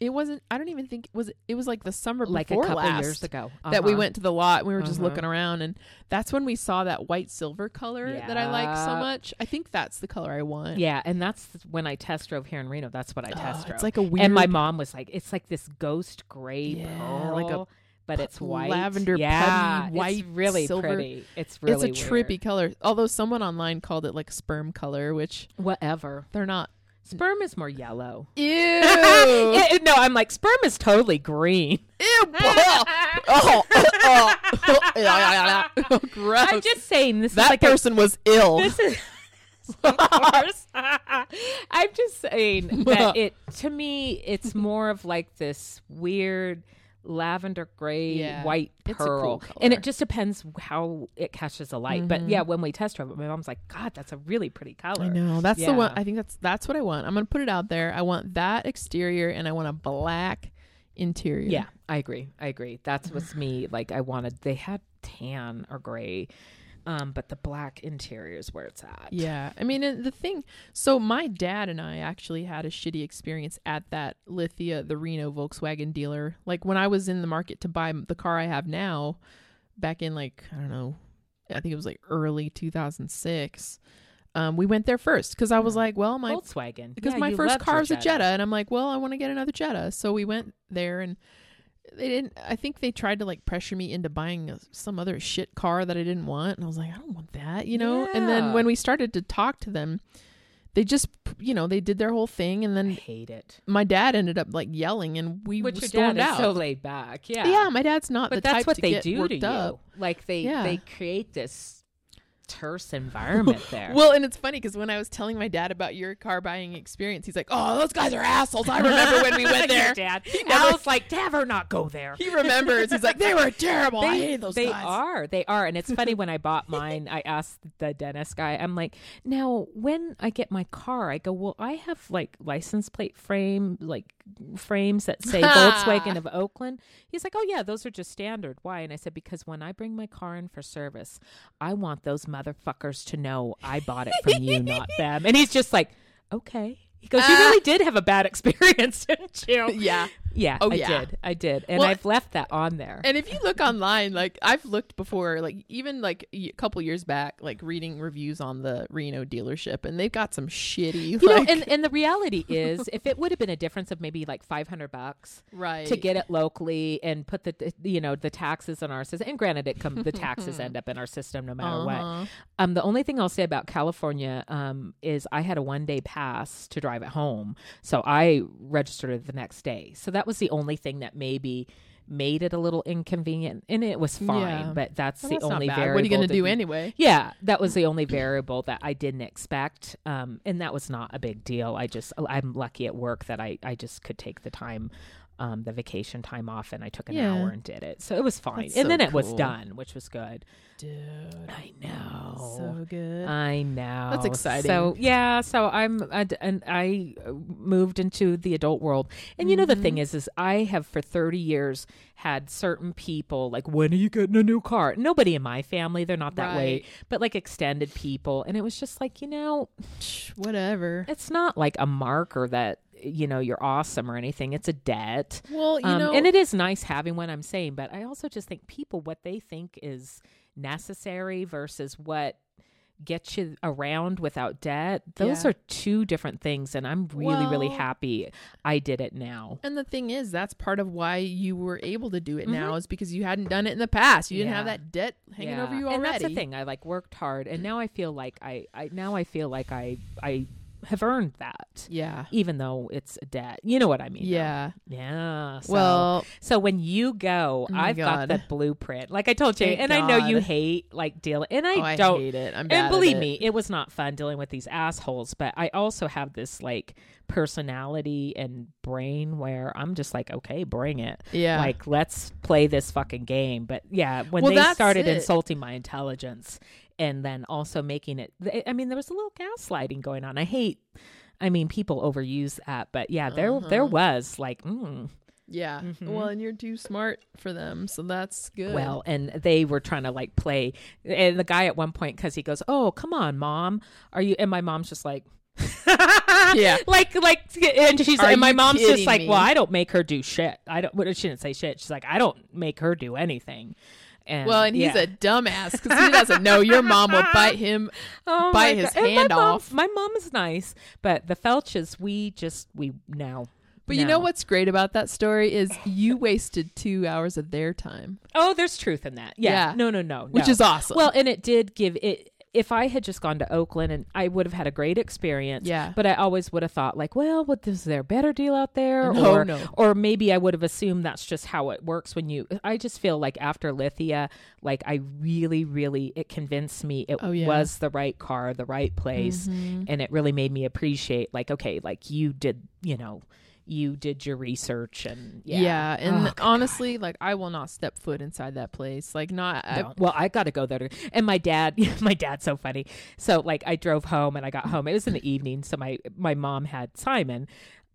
It wasn't. I don't even think it was. It was like the summer like a before couple last years ago that we Uh-huh. went to the lot. and We were just Uh-huh. looking around, and that's when we saw that white silver color that I like so much. I think that's the color I want. Yeah, and that's when I test drove here in Reno. That's what I Oh, test drove. it's like a weird. and my mom was like, "It's like this ghost gray Yeah, pearl, like a but it's white, lavender, yeah, putty, white, It's really silver. pretty. It's really it's a weird. trippy color. Although someone online called it like sperm color, which Whatever. they're not. Sperm is more yellow. Ew. Eh, no, I'm like sperm is totally green. Ew. oh, oh, oh, oh, gross. I'm just saying this that is like a- person was ill. this is of course. I'm just saying that it to me it's more of like this weird lavender gray Yeah. white pearl cool and. Mm-hmm. it just depends how it catches the light but yeah when we test drove it my mom's like god that's a really pretty color I know. That's the one. I think that's that's what I want. I'm gonna put it out there. I want that exterior, and I want a black interior. yeah i agree i agree that's what's me like i wanted they had tan or gray um but the black interior is where it's at Yeah. I mean, and the thing. So my dad and I actually had a shitty experience at that Lithia, the Reno Volkswagen dealer. Like when I was in the market to buy the car I have now, back in like I don't know, I think it was like early 2006. Um, we went there first because I was like, well, my volkswagen because Yeah, my first car was a Jetta, and I'm like, well, I want to get another Jetta. So we went there, and they didn't. I think they tried to like pressure me into buying a, some other shit car that I didn't want, and I was like, I don't want that, you know. And then when we started to talk to them, they just, you know, they did their whole thing, and I then hate it my dad ended up like yelling, and we Which your stormed dad is out. so laid back. Yeah. yeah, my dad's not but the that's type what to they do to you. up. Like they Yeah. they create this terse environment there. Well, and it's funny because when I was telling my dad about your car buying experience, he's like, "Oh, those guys are assholes." I remember when we went there. Your dad. never- Al's like, never not go there. He remembers. He's like, "They were terrible. I They, hated those they guys." are. They are. And it's funny when I bought mine, I asked the dentist guy, I'm like, now when I get my car, I go, well, I have like license plate frame, like frames that say Volkswagen of Oakland. He's like, oh, yeah, those are just standard. Why? And I said, because when I bring my car in for service, I want those motherfuckers to know I bought it from you, not them. And he's just like, okay. He goes, you Ah. really did have a bad experience, didn't you? Yeah. Yeah, Oh, I yeah. did. I did. And Well, I've left that on there. And if you look online, like I've looked before, like even like a couple years back, like reading reviews on the Reno dealership, and they've got some shitty, you like, know, and, and the reality is, if it would have been a difference of maybe like five hundred bucks right to get it locally and put the, the- you know the taxes in our system, and granted, it come the taxes end up in our system no matter what. Uh-huh. Um, the only thing I'll say about California um, is I had a one day pass to drive at home, so I registered it the next day. So that was the only thing that maybe made it a little inconvenient, and it was fine. Yeah. But that's Well, the that's only variable. What are you gonna that do anyway? Yeah, that was the only variable that I didn't expect, um, and that was not a big deal. I just I'm lucky at work that I I just could take the time. Um, the vacation time off, and I took an Yeah. hour and did it, so it was fine. That's and so then it was done, which was good. Dude, I know. so good. I know. That's exciting. So yeah, so I'm I and I uh, moved into the adult world. And you know the Mm-hmm. thing is is I have for 30 years had certain people like when are you getting a new car? Nobody in my family, they're not that way, but like extended people and it was just like, you know, Whatever. it's not like a marker that you know you're awesome or anything. It's a debt. Well, you Um, know, and it is nice having what I'm saying, but I also just think people what they think is necessary versus what gets you around without debt. Those Yeah. are two different things, and I'm really, really happy I did it now. And the thing is, that's part of why you were able to do it now is because you hadn't done it in the past. You didn't have Mm-hmm. That debt hanging over you already. And that's the thing. I like worked hard, and now I feel like I, I now I feel like I, I have earned that, Yeah. even though it's a debt. You know what I mean? though. Yeah. Yeah. So, Well, So when you go, Oh I've got God. the blueprint. Like I told you, Thank and I know you hate like dealing, and I oh, I don't. hate it. I'm and believe it. me, it was not fun dealing with these assholes. But I also have this like personality and brain where I'm just like, okay, bring it. Yeah. Like let's play this fucking game. But yeah, when Well, they started it. insulting my intelligence and then also making it, I mean, there was a little gaslighting going on. I hate. I mean, people overuse that, but yeah, there there Uh-huh. was like, mm, yeah. Mhm. Well, and you're too smart for them, so that's good. Well, and they were trying to like play, and the guy at one point because he goes, "Oh, come on, mom, are you?" And my mom's just like, Yeah. like like, and she's Are and my mom's just like, me? "Well, I don't make her do shit. I don't." Well, she didn't say shit. She's like, "I don't make her do anything." And well, and he's yeah. a dumbass because he doesn't know your mom will bite him. oh bite his God. Hand my mom- off. My mom is nice, but the Felches, we just we now. But you know what's great about that story is you wasted two hours of their time, Oh, there's truth in that. Yeah. Yeah. No, no, no. which is awesome. Well, and it did give it. If I had just gone to Oakland, and I would have had a great experience. Yeah. But I always would have thought, like, well, what is there a better deal out there? No, or, no. or maybe I would have assumed that's just how it works when you. I just feel like after Lithia, like I really, really, it convinced me it Oh, yeah. was the right car, the right place, Mhm. and it really made me appreciate, like, okay, like you did, you know, you did your research, and yeah, Yeah, and Oh, good honestly, like I will not step foot inside that place. Like not. I, No. well, I got to go there. To, and my dad, my dad's so funny. So like I drove home and I got home. It was in the evening. So my my mom had Simon.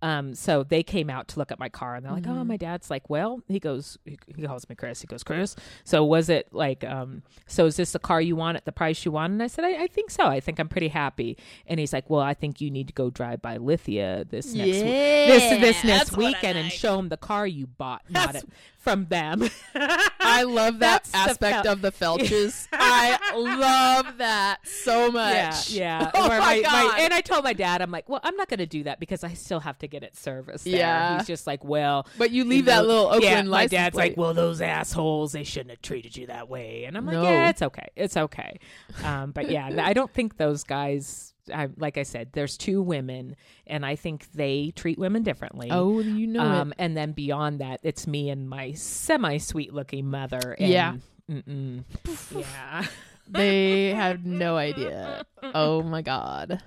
Um, so they came out to look at my car and they're like, "Oh, Mm-hmm. my dad's like, well, he goes, he, he calls me Chris. He goes, Chris. So was it like, um, so is this the car you want at the price you want? And I said, I, I think so. I think I'm pretty happy. And he's like, well, I think you need to go drive by Lithia this next week this this next that's what I weekend and show him the car you bought, not it from them. I love that That's the aspect Fel- of the Felches. I love that so much. Yeah, yeah. Oh Where my God. and I told my dad, I'm like, well, I'm not going to do that because I still have to get it serviced. there." Yeah. he's just like, well, But you leave you that know, little Oakland yeah, my dad's plate. like, well, those assholes, they shouldn't have treated you that way, and I'm like, No. yeah, it's okay, it's okay. Um, but yeah, I don't think those guys. I, like I said, there's two women, and I think they treat women differently. oh, you know um, and then beyond that, it's me and my semi sweet looking mother. And, Yeah. Mm-mm. yeah. They have no idea. Oh my god.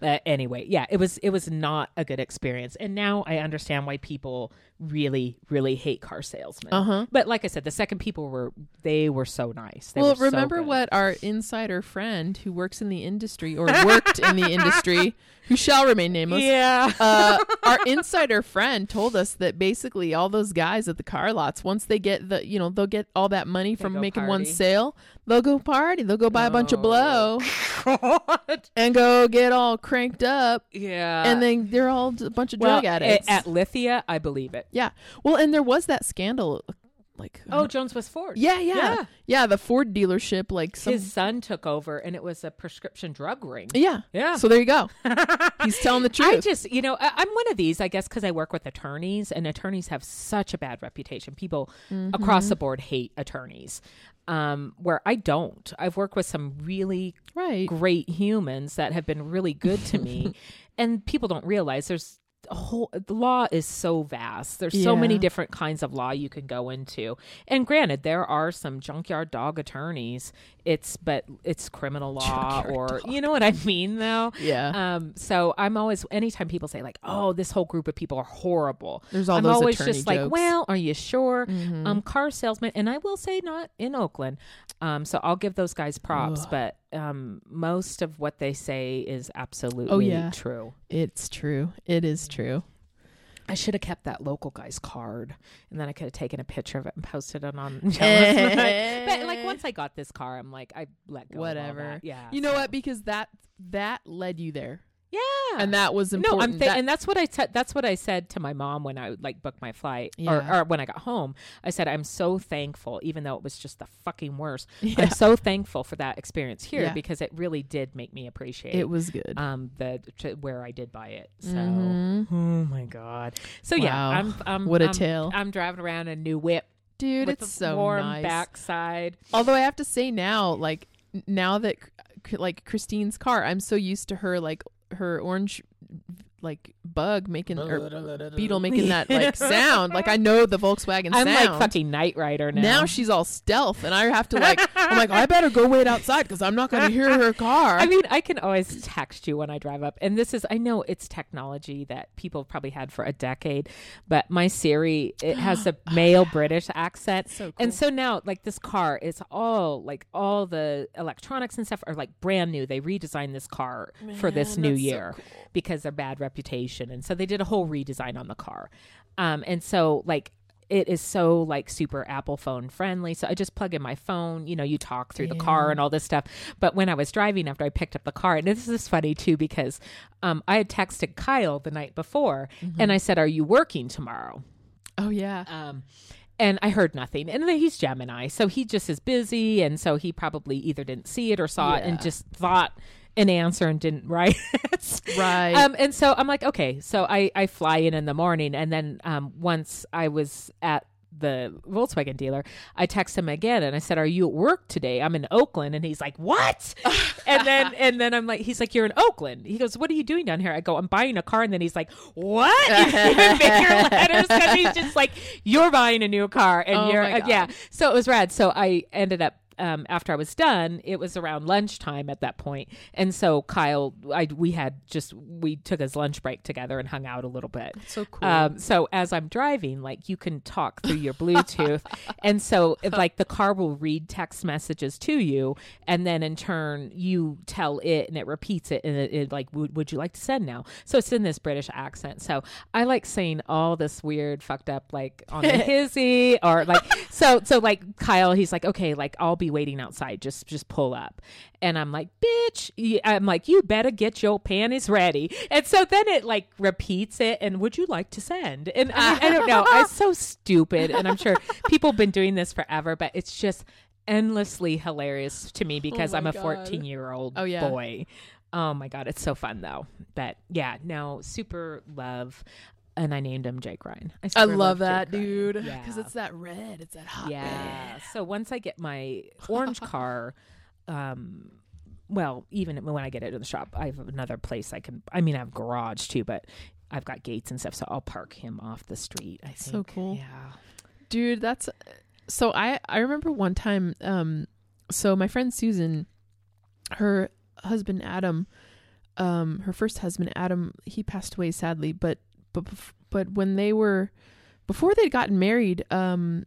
But anyway, yeah, it was it was not a good experience, and now I understand why people really really hate car salesmen. Uh huh. But like I said, the second people were they were so nice. They Well, so remember good. what our insider friend who works in the industry or worked in the industry, who shall remain nameless, Yeah. uh, our insider friend told us that basically all those guys at the car lots, once they get the, you know, they'll get all that money from making one sale, they'll go party. party. They'll go buy a bunch of blow God. and go get all cranked up, Yeah. and then they're all a bunch of well, drug addicts. at Lithia, I believe it. Yeah. Well, and there was that scandal, like Oh, Jones was Ford. yeah, yeah, Yeah. yeah, The Ford dealership, like some, His son took over, and it was a prescription drug ring. yeah, Yeah. So there you go. He's telling the truth. I just, you know, I, I'm one of these, I guess, because I work with attorneys, and attorneys have such a bad reputation. People across the board hate attorneys, um, where I don't. I've worked with some really right. great humans that have been really good to me, and people don't realize there's whole the law is so vast. There's so many different kinds of law you can go into. And granted, there are some junkyard dog attorneys. It's but it's criminal law or dog. you know what I mean though. Yeah. Um, so I'm always anytime people say like, "Oh, this whole group of people are horrible," There's all I'm those always just like, "Well, are you sure?" Mhm. Um, car salesman, and I will say not in Oakland. Um, so I'll give those guys props, Ugh. but um, most of what they say is absolutely Oh, yeah. true. it's true. It is true. I should have kept that local guy's card, and then I could have taken a picture of it and posted it on. But like once I got this car, I'm like, I let go. Whatever. Yeah. You know so- what? Because that that led you there, Yeah. and that was important. No, I'm th- That- and that's what I said. That's what I said to my mom when I like booked my flight, Yeah. or, or when I got home. I said I'm so thankful, even though it was just the fucking worst. yeah, I'm so thankful for that experience here Yeah. because it really did make me appreciate it was good. um the t- where I did buy it. So Mhm. oh my god. So yeah, I'm I'm What a I'm- tale. I'm driving around a new whip Dude, with it's the so warm nice. backside. Although I have to say now, like now that like Christine's car, I'm so used to her like her orange like bug making or beetle making that like sound. Like I know the Volkswagen I'm sound. like fucking Knight Rider now. now she's all stealth, and I have to like. I'm like, I better go wait outside because I'm not going to hear her car. I mean, I can always text you when I drive up. And this is, I know it's technology that people probably had for a decade, but my Siri, it has a male British accent. so cool. And so now, like, this car is all, like, all the electronics and stuff are, like, brand new. They redesigned this car for this new that's so year cool. because their bad reputation. And so they did a whole redesign on the car. Um, and so, like, it is so like super Apple phone friendly. So I just plug in my phone, you know, you talk through the car and all this stuff. But when I was driving after I picked up the car, and this is funny too, because um, I had texted Kyle the night before and I said, Are you working tomorrow? oh yeah, Um, and I heard nothing. And then he's Gemini, so he just is busy, and so he probably either didn't see it or saw it and just thought an answer and didn't write it. right. Um, and so I'm like, okay, so I, I fly in in the morning, and then um, once I was at the Volkswagen dealer, I text him again and I said, "Are you at work today? I'm in Oakland." And he's like, "What?" and then and then I'm like, he's like, "You're in Oakland." He goes, "What are you doing down here?" I go, "I'm buying a car." And then he's like, "What?" Even letters because he's just like, "You're buying a new car," and Oh you're uh, yeah. So it was rad. So I ended up um, after I was done, it was around lunchtime at that point, and so Kyle, I we had just we took his lunch break together and hung out a little bit. so cool. Um, so as I'm driving, like you can talk through your Bluetooth, and so like the car will read text messages to you, and then in turn you tell it, and it repeats it, and it, it like would, would you like to send now? So it's in this British accent. So I like saying all this weird, fucked up, like on the hizzy, or like so so like Kyle, he's like, okay, like I'll be waiting outside, just just pull up, and I'm like, bitch, I'm like, you better get your panties ready, and so then it like repeats it, and would you like to send? And I, I don't know, I'm so stupid, and I'm sure people have been doing this forever, but it's just endlessly hilarious to me oh because my I'm a God. 14 year old Oh, yeah. boy. Oh my god, it's so fun though. But yeah, no, super love. And I named him Jake Ryan. I super love Jake that, Ryan. dude. Because Yeah. it's that red. It's that hot Yeah. red. So once I get my orange car, um, well, even when I get it in the shop, I have another place I can. I mean, I have a garage too, but I've got gates and stuff, so I'll park him off the street. I think. So cool. Yeah. dude that's so i i remember one time um so my friend susan her husband adam um her first husband adam he passed away sadly but but but when they were before they'd gotten married um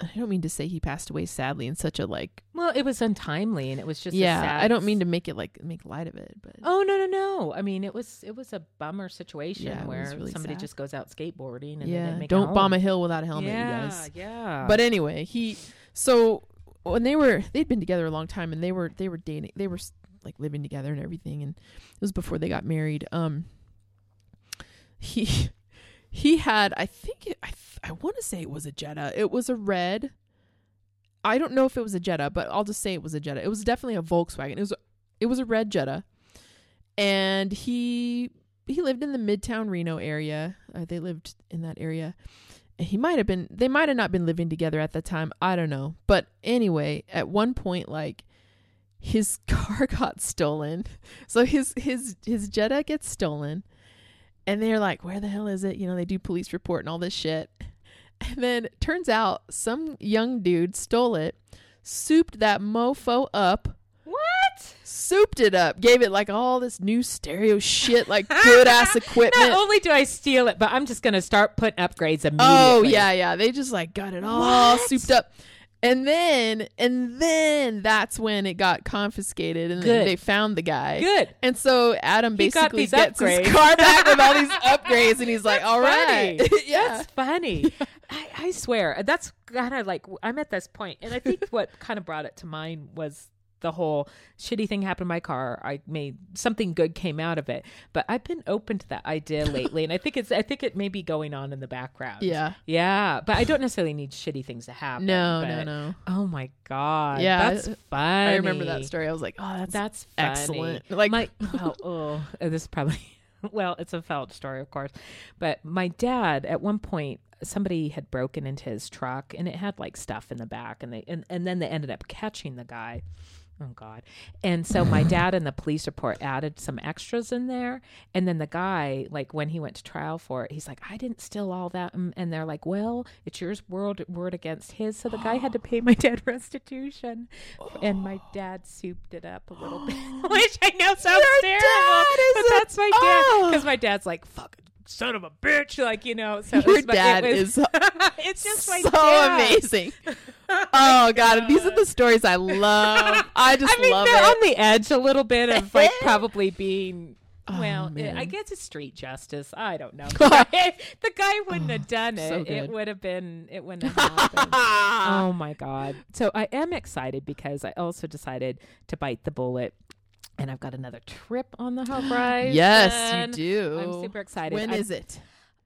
i don't mean to say he passed away sadly in such a like Well, it was untimely, and it was just a yeah sad i don't mean to make it like make light of it but Oh no no no! I mean, it was it was a bummer situation Yeah, where really somebody sad. just goes out skateboarding and yeah don't bomb a hill without a helmet yeah, you guys Yeah, But anyway, he so when they were they'd been together a long time and they were they were dating they were s- like living together and everything and it was before they got married um he he had i think i th- i want to say it was a jetta. It was a red. I don't know if it was a jetta but i'll just say it was a jetta. It was definitely a volkswagen. It was it was a red jetta. And he he lived in the midtown reno area. Uh, they lived in that area. He might have been they might have not been living together at the time. I don't know. But anyway at one point like his car got stolen. So his his his jetta gets stolen and they're like where the hell is it you know they do police report and all this shit and then turns out some young dude stole it souped that mofo up What? souped it up gave it like all this new stereo shit like good ass equipment Not only do I steal it, but I'm just gonna start putting upgrades oh, immediately. Oh yeah, yeah. They just like got it all What? souped up. And then and then that's when it got confiscated and then they found the guy. Good. And so Adam basically gets upgrades. his car back with all these upgrades and he's like, "All right." yeah. That's funny. I, I swear. That's kind of like I'm at this point, and I think what kind of brought it to mind was the whole shitty thing happened to my car. I made something good came out of it, but I've been open to that idea lately, and I think it's I think it may be going on in the background. Yeah. yeah, but I don't necessarily need shitty things to happen. No, no, but- no. Oh my god. Yeah, that's funny. I remember that story. I was like, "Oh, that's, That's funny. excellent." Like my oh, uh, this is probably well, it's a felt story, of course. But my dad, at one point, somebody had broken into his truck, and it had like stuff in the back, and they and, and then they ended up catching the guy. Oh God! And so my dad and the police report added some extras in there, and then the guy, like when he went to trial for it, he's like, "I didn't steal all that," and and they're like, "Well, it's yours word word against his." So the guy had to pay my dad restitution, and my dad souped it up a little bit, which I know sounds Your terrible, but that's my dad because my dad's like, "Fucking son of a bitch," like you know. So Your it's, but it dad was- is it's just my so dad. amazing. Oh god, these are the stories I love. I just I mean, love they're it. on the edge a little bit of like probably being. Oh, Well, man. I guess it's street justice. I don't know. The guy, the guy wouldn't oh, have done it. so it would have been. It wouldn't have happened. oh my god! So I am excited because I also decided to bite the bullet, and I've got another trip on the horizon. yes, you do. I'm super excited. When I'm- is it?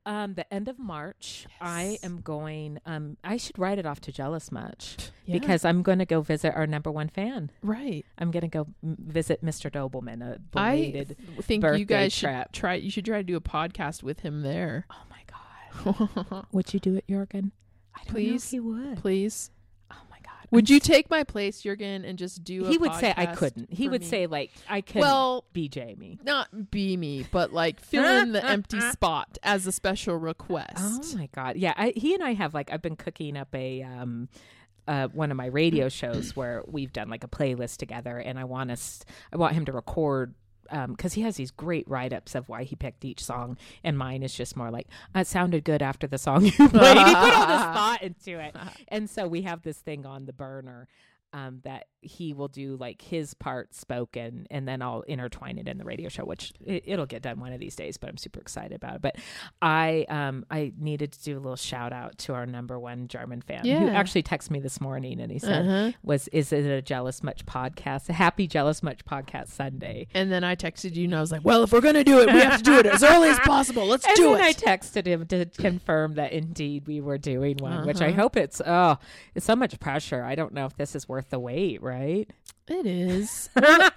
Um, the end of March. I am going. Um, I should write it off to Jealous Much Yeah. because I'm going to go visit our number one fan. Right. I'm gonna go m- visit Mr. Dobleman, a I belated. th- think birthday you guys should try. You should try to do a podcast with him there. oh my god! Would you do it, Jurgen? I don't know if Please? he would. Please. Would you take my place, Jurgen, and just do? A He would say I couldn't. He would me? say like I can. "Well, be Jamie. not be me, but like fill in the empty spot as a special request." Oh my god! Yeah, I, he and I have like I've been cooking up a um. Uh, one of my radio shows where we've done like a playlist together, and I want us, I want him to record because he has these great write ups of why he picked each song, and mine is just more like "Uh, it sounded good after the song you played. he put all this thought into it, and so we have this thing on the burner um, that he will do like his part spoken, and then I'll intertwine it in the radio show, which it, it'll get done one of these days. But I'm super excited about it. But I um I needed to do a little shout out to our number one German fan yeah. who actually texted me this morning, and he said Uh-huh. was is it a jealous much podcast a happy jealous much podcast sunday And then I texted you, and I was like, "Well, if we're gonna do it, we have to do it as early as possible. Let's and do then i texted him to confirm that indeed we were doing one which i Uh-huh. hope it's oh it's so much pressure i don't know if this is worth the wait right it is.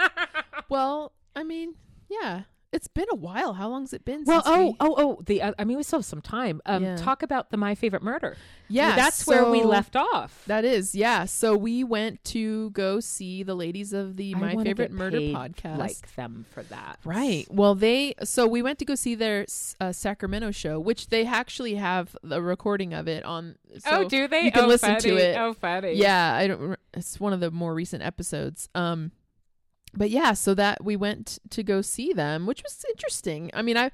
well, I mean, yeah, it's been a while. How long's it been? well since oh we- oh oh the uh, i mean we still have some time um Yeah. talk about the my favorite murder yeah, that's where we left off That is, yeah. So we went to go see the ladies of the I My Favorite Murder podcast. like them for that Right. Well, they so we went to go see their uh, Sacramento show, which they actually have the recording of it on. So oh do they You can oh, listen to it. oh funny Yeah, I don't. It's one of the more recent episodes. Um, but yeah, so that we went to go see them, which was interesting. I mean, I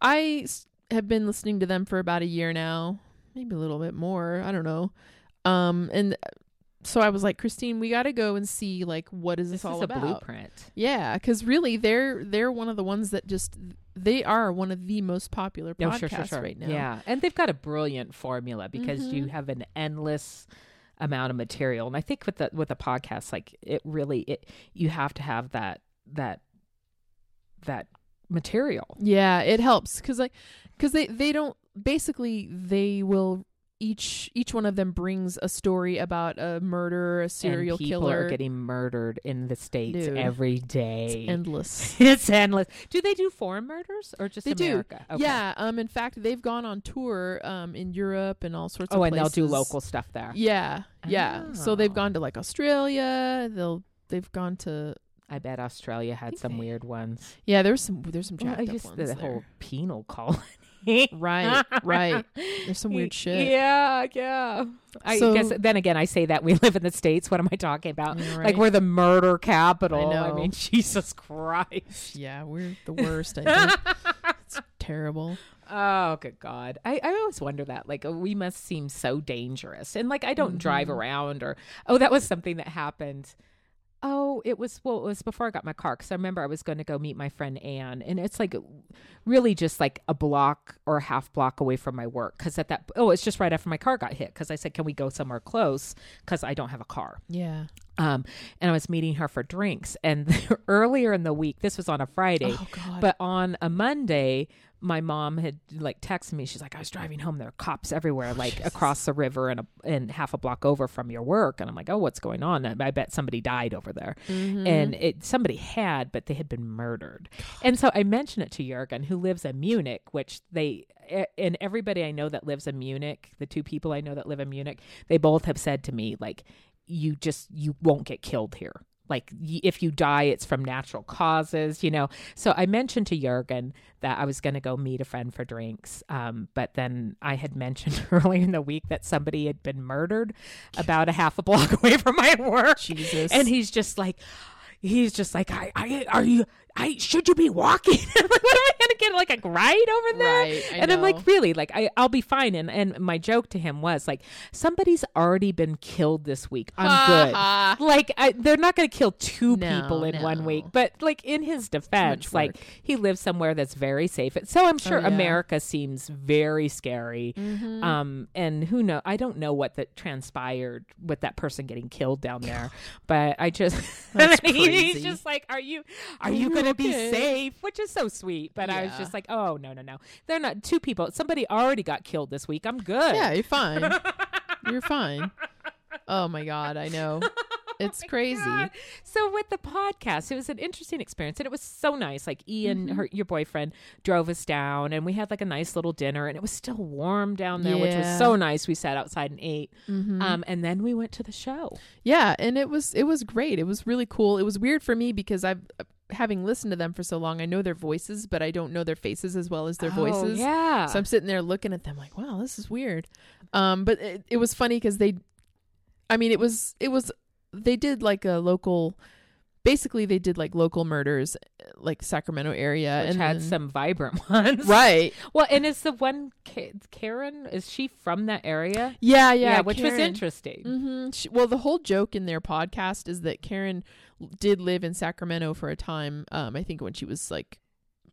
I have been listening to them for about a year now, maybe a little bit more. I don't know. Um, and so I was like, Christine, we got to go and see like what is this, this all is a about? blueprint Yeah, because really, they're they're one of the ones that just they are one of the most popular podcasts Oh, sure, sure, sure. right now. Yeah, and they've got a brilliant formula because you Mhm. have an endless amount of material. And I think with the with a podcast, like it really it you have to have that that that material. Yeah, it helps cuz like cuz they they don't basically they will each each one of them brings a story about a murder, a serial and people killer. are getting murdered in the states Dude. every day. it's endless. it's endless. Do they do foreign murders or just They do. America? Okay. Yeah, um in fact they've gone on tour um in Europe and all sorts of. Oh, of and they'll do local stuff there. Yeah. Yeah. So they've Oh. gone to like Australia, they'll they've gone to I bet Australia had some they- weird ones. Yeah, there's some there's some Well, jacked I up ones the there. whole penal colony. Right, right. There's some weird shit. Yeah, yeah. I So- guess then again, I say that we live in the states. What am I talking about? Yeah, Like we're the murder capital. I, know. I mean, Jesus Christ. Yeah, we're the worst, I think. it's terrible. Oh, good God. I, I always wonder that. Like, uh, we must seem so dangerous. And, like, I don't drive Mhm. around or, oh, that was something that happened. Oh, it was, well, it was before I got my car. Cause I remember I was going to go meet my friend Anne. And it's like really just like a block or a half block away from my work. Cause at that, oh, it's just right after my car got hit. Cause I said, can we go somewhere close? Cause I don't have a car. Yeah. Um, and I was meeting her for drinks. And earlier in the week, this was on a Friday. Oh god. But on a Monday, my mom had like texted me. She's like, I was driving home. There are cops everywhere, like Jesus. across the river and a, and half a block over from your work. And I'm like, oh, what's going on? And I bet somebody died over there. Mhm. And it somebody had, but they had been murdered. And so I mentioned it to Jurgen, who lives in Munich, which they and everybody I know that lives in Munich, the two people I know that live in Munich, they both have said to me like, you just you won't get killed here. Like if you die, it's from natural causes, you know. So I mentioned to Jurgen that I was going to go meet a friend for drinks, um, but then I had mentioned earlier in the week that somebody had been murdered about a half a block away from my work, Jesus. and he's just like, he's just like, I, I, are you? I should you be walking? Like, what am I gonna get like a ride over there? Right, and I'm like, really? Like, I, I'll be fine. And and my joke to him was like, somebody's already been killed this week. I'm good. Like I, they're not going to kill two No, people in one week, but like in his defense, like he lives somewhere that's very safe. So I'm sure yeah. America seems very scary. Mhm. Um, and who know? I don't know what that transpired with that person getting killed down there, but I just he's just like, "Are you are you you going to be safe?" Which is so sweet. But I was Yeah. just like, "Oh no, no, no! They're not two people. Somebody already got killed this week. I'm good." Yeah, you're fine. you're fine. Oh my god, I know. It's crazy. God. So with the podcast, it was an interesting experience, and it was so nice. Like Ian, Mm-hmm. her your boyfriend, drove us down, and we had like a nice little dinner, and it was still warm down there, which was Yeah. so nice. We sat outside and ate, Mhm. um, and then we went to the show. Yeah, and it was it was great. It was really cool. It was weird for me because I've having listened to them for so long, I know their voices, but I don't know their faces as well as their voices. Oh, yeah. So I'm sitting there looking at them like, wow, this is weird. Um, but it, it was funny because they, I mean, it was it was they did like a local, basically they did like local murders, like Sacramento area, which and had then- some vibrant ones, right. Well, and is the one Karen? Is she from that area? Yeah, yeah, which was interesting. Mm-hmm. She, well, the whole joke in their podcast is that Karen did live in Sacramento for a time. Um, I think when she was like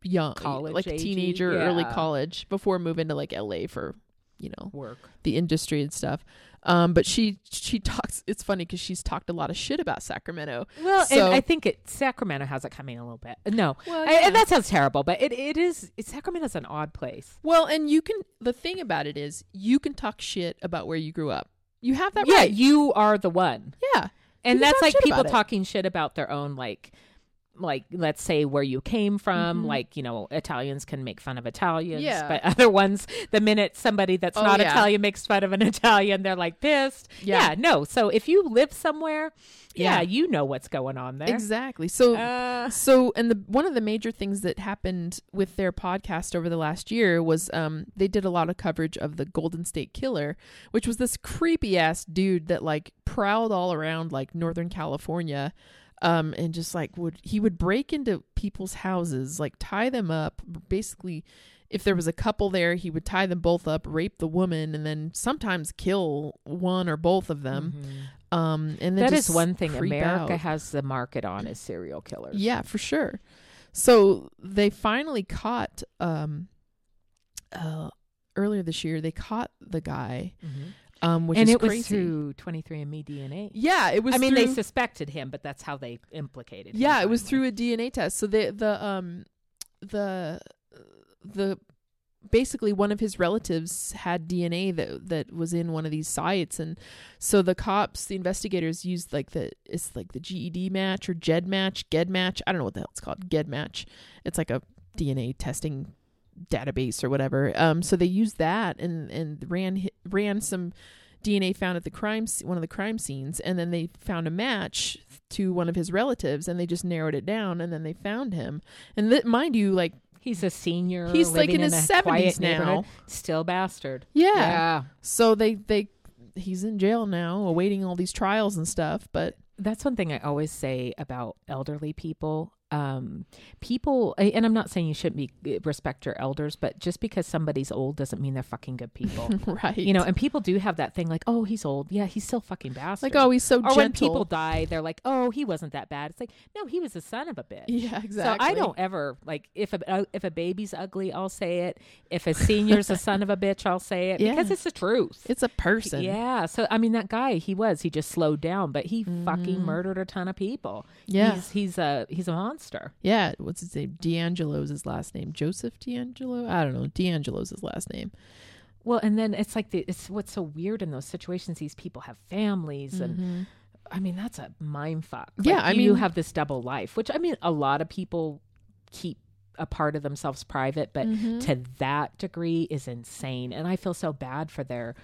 young, College like teenager, early college, before moving to like L.A. for you know Work. the industry and stuff. Um, but she she talks. It's funny because she's talked a lot of shit about Sacramento. Well, So- and I think it Sacramento has it coming a little bit. No, Well, I- and that sounds terrible, but it, it is. It, Sacramento's an odd place. well, and you can. The thing about it is, you can talk shit about where you grew up. You have that yeah, right. you are the one, Yeah. and that's like people talking shit about their own like. Like, let's say where you came from. Mhm. Like, you know, Italians can make fun of Italians, Yeah. but other ones, the minute somebody that's Oh, not yeah. Italian makes fun of an Italian, they're like pissed. Yeah. Yeah. no. So if you live somewhere, yeah, Yeah. you know what's going on there. Exactly. So Uh, So, and the one of the major things that happened with their podcast over the last year was um, they did a lot of coverage of the Golden State Killer, which was this creepy ass dude that like prowled all around like Northern California, um, and just like would he would break into people's houses, like tie them up, basically. If there was a couple there, he would tie them both up, rape the woman, and then sometimes kill one or both of them. mhm. Um, and then That is just one thing America out. has the market on is serial killers. Yeah, for sure. So they finally caught um uh earlier this year they caught the guy. Mhm. Um, which and is it was through 23andMe DNA. yeah, it was. I mean, they through- suspected him, but that's how they implicated him. yeah, it was through a DNA test. So the the um the the basically one of his relatives had DNA that that was in one of these sites and so the cops the investigators used like the it's like the GEDmatch or GEDmatch GED match I don't know what the hell it's called GEDmatch it's like a DNA testing database or whatever um so they used that and and ran ran some DNA found at the crime sc- one of the crime scenes and then they found a match to one of his relatives and they just narrowed it down and then they found him and th- mind you like He's a senior. He's, like, living in his 70s now. Still bastard. yeah. so they they he's in jail now awaiting all these trials and stuff but That's one thing I always say about elderly people. Um, people, and I'm not saying you shouldn't be respect your elders, but just because somebody's old doesn't mean they're fucking good people. right you know, and people do have that thing like, oh, he's old. Yeah, he's still fucking bastard. like oh he's so or gentle when people die, they're like, "Oh, he wasn't that bad." It's like, no, he was a son of a bitch. yeah exactly So I don't ever like if a uh, if a baby's ugly, I'll say it. If a senior's a son of a bitch, I'll say it Yeah. because it's the truth. it's a person Yeah. So I mean, that guy, he was. He just slowed down, but he fucking murdered a ton of people. Yeah. He's he's a he's a monster. Yeah what's his name DeAngelo's his last name Joseph DeAngelo I don't know DeAngelo's his last name Well, and then it's like the, it's what's so weird in those situations. These people have families, and I mean that's a mind fuck. Mm-hmm. Yeah, I you mean- you have this double life, which I mean a lot of people keep a part of themselves private, but Mm-hmm. to that degree is insane, and I feel so bad for their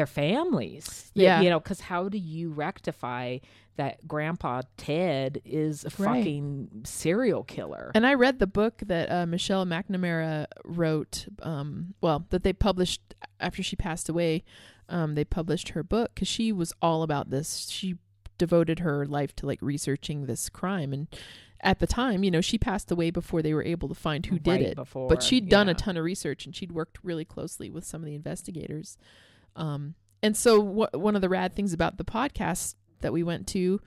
their families. Yeah. you know, because how do you rectify that Grandpa Ted is a Right. fucking serial killer? And I read the book that uh, Michelle McNamara wrote. Um, well, that they published after she passed away. Um, they published her book because she was all about this. She devoted her life to like researching this crime, and at the time, you know, she passed away before they were able to find who did it. before, but she'd done yeah. a ton of research, and she'd worked really closely with some of the investigators. Um, and so, wh- one of the rad things about the podcast that we went to,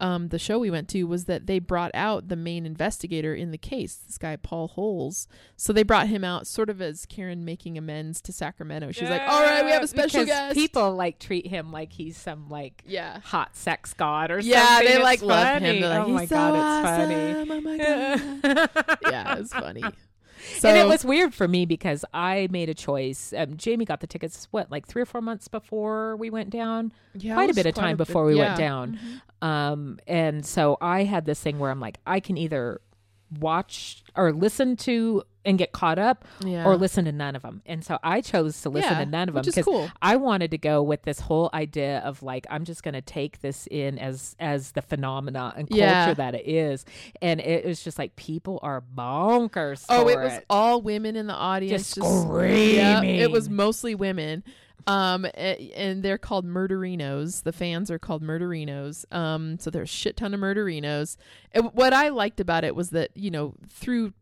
um, the show we went to, was that they brought out the main investigator in the case, this guy Paul Holes. So they brought him out sort of as Karen making amends to Sacramento. She's like, "All right, we have a special because guest." People like treat him like he's some like yeah, hot sex god or something. yeah, something. they It's like love him. They're like, oh "He's my so god, it's funny. Oh my god, yeah, it's funny. So and it was weird for me because I made a choice. Um, Jamie got the tickets what like three or four months before we went down. yeah, quite a bit of time bit- before we went yeah. down. Um, and so I had this thing where I'm like, I can either watch or listen to and get caught up Yeah. or listen to none of them. And so I chose to listen Yeah, to none of them because cool. I wanted to go with this whole idea of like I'm just going to take this in as as the phenomena and culture Yeah. that it is. And it was just like people are bonkers. Oh, for it was all women in the audience, Just Yep, screaming. it was mostly women. Um, and they're called murderinos. The fans are called murderinos. Um, so there's a shit ton of murderinos. And what I liked about it was that you know through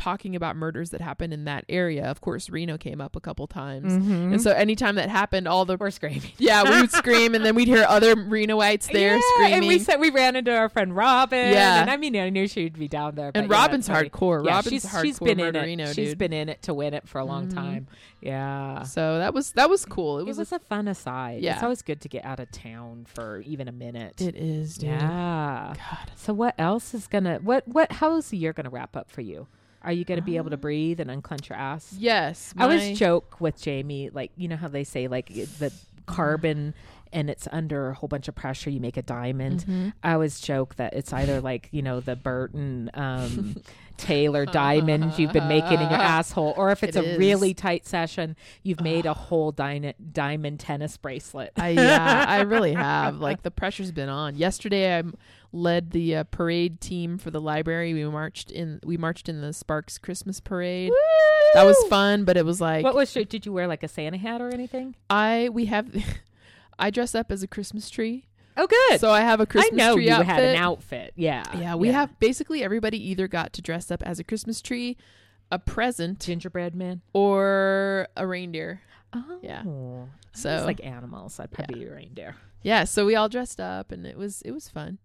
talking about murders that happened in that area, of course Reno came up a couple times, Mhm. and so anytime that happened, all the we're screaming. yeah we would scream, and then we'd hear other Renoites there yeah, screaming. And we said we ran into our friend Robin. Yeah. And I mean, I knew she'd be down there. And but yeah, Robin's hardcore. Yeah, Robin's she's, hardcore she's been in it. She's been in it to win it for a long Mhm. time. Yeah. so that was that was cool. It It was, was, a, a fun aside. Yeah. It's always good to get out of town for even a minute. it is, dude. yeah. God. So what else is gonna what what how's the year gonna wrap up for you? Are you gonna be able to breathe and unclench your ass? Yes, I always joke with Jamie, like you know how they say like the carbon and it's under a whole bunch of pressure, you make a diamond. Mm-hmm. I always joke that it's either like you know the Burton um, Taylor diamond you've been making in your asshole, or if it's It a is. really tight session, you've made a whole dyna- diamond tennis bracelet. I yeah, I really have. Like the pressure's been on. Yesterday, I led the uh, parade team for the library. We marched in. We marched in the Sparks Christmas parade. That was fun, but it was like What was your, did you wear like a Santa hat or anything? I we have. I dress up as a Christmas tree, Oh, good. so I have a Christmas know tree you outfit. had an outfit. Yeah, Yeah, we have basically everybody either got to dress up as a Christmas tree, a present, gingerbread man. or a reindeer. Oh, Yeah. So like animals. I'd probably be a reindeer. yeah, so we all dressed up, and it was it was fun.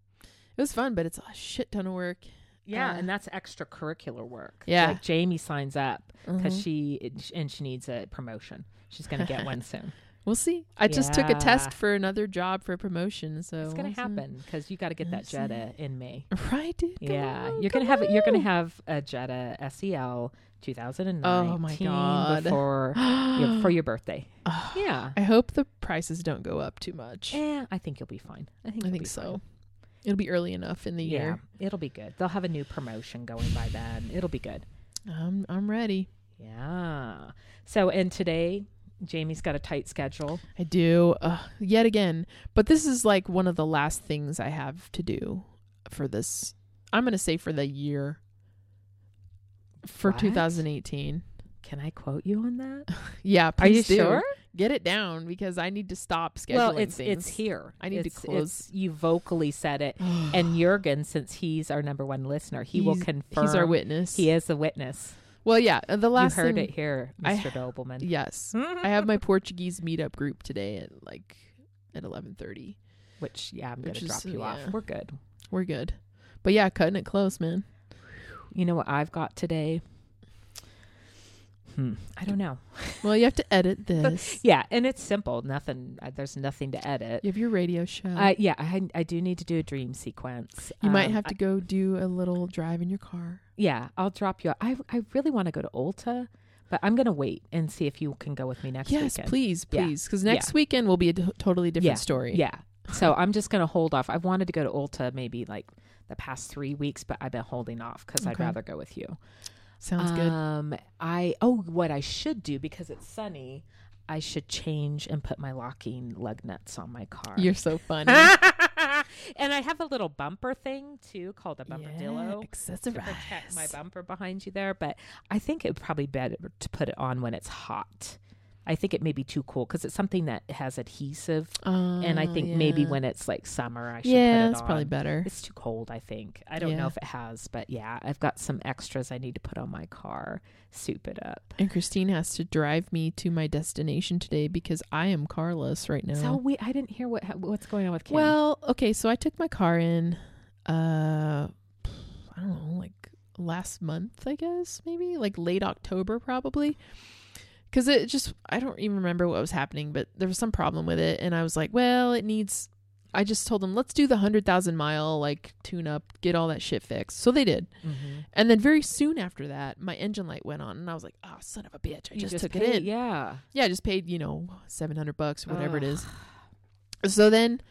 It was fun, but it's a shit ton of work. Yeah, Uh, and that's extracurricular work. Yeah. like Jamie signs up because Mhm. she and she needs a promotion. She's gonna get one soon. We'll see. I just took a test for another job for a promotion, so It's gonna we'll happen because you got to get that see. Jetta in May. Right, dude. Yeah, on, you're gonna have you're gonna have a Jetta SEL 2019 Oh my God. before your, for your birthday. Ah, Yeah. I hope the prices don't go up too much. Eh, I think you'll be fine. I think I think so. fine. It'll be early enough in the Yeah, year. it'll be good. They'll have a new promotion going by then. It'll be good. I'm I'm ready. Yeah. So, and today, Jamie's got a tight schedule. I do. Uh, yet again, but this is like one of the last things I have to do for this. I'm gonna say for the year. For What? 2018. Can I quote you on that? Yeah, Are you please do. sure? Get it down because I need to stop scheduling Well, it's things. it's here. I need to It's- close- it's- you vocally said it, and Jurgen, since he's our number one listener, he will confirm. He's our witness. He is the witness. Well, yeah. The last you heard thing, it here, I- Mr. Dobleman. Yes, I have my Portuguese meetup group today at like at 11:30. Which, yeah, I'm Which gonna is- drop you off. We're good. We're good, but yeah, cutting it close, man. You know what I've got today? Hmm. I don't know. Well, you have to edit this. Yeah, and it's simple. Nothing. Uh, there's nothing to edit. You have your radio show. Uh, yeah, I, I do need to do a dream sequence. you might Um, have to go do a little drive in your car. Yeah, I'll drop you. I I really want to go to Ulta, but I'm gonna wait and see if you can go with me next yes, weekend. please, please, because next weekend will be a t- totally different Yeah. story. Yeah. So I'm just gonna hold off. I've wanted to go to Ulta maybe like the past three weeks, but I've been holding off because I'd rather go with you. Sounds good. Um, I oh, what I should do because it's sunny, I should change and put my locking lug nuts on my car. You're so funny. and I have a little bumper thing too called a bumpercillo. to accessorize. protect my bumper behind you there, but I think it would probably be better to put it on when it's hot. I think it may be too cool because it's something that has adhesive, and I Oh, think maybe when it's like summer, I should yeah, put it it's probably better. It's too cold, I think. I don't know if it has, but yeah, I've got some extras I need to put on my car, soup it up. And Christine has to drive me to my destination today because I am carless right now. So we, I didn't hear what what's going on with Kim. Well, okay, so I took my car in uh I don't know, like last month, I guess, maybe, like late October probably. Cuz it just I don't even remember what was happening, but there was some problem with it and I was like, well, it needs I just told them, let's do the 100,000 mile like tune up, get all that shit fixed. So they did. Mhm. And then very soon after that, my engine light went on and I was like, "Oh, son of a bitch. I You just, took paid- it in." Yeah, Yeah, I just paid, you know, 700 bucks or whatever it Ugh. is. So then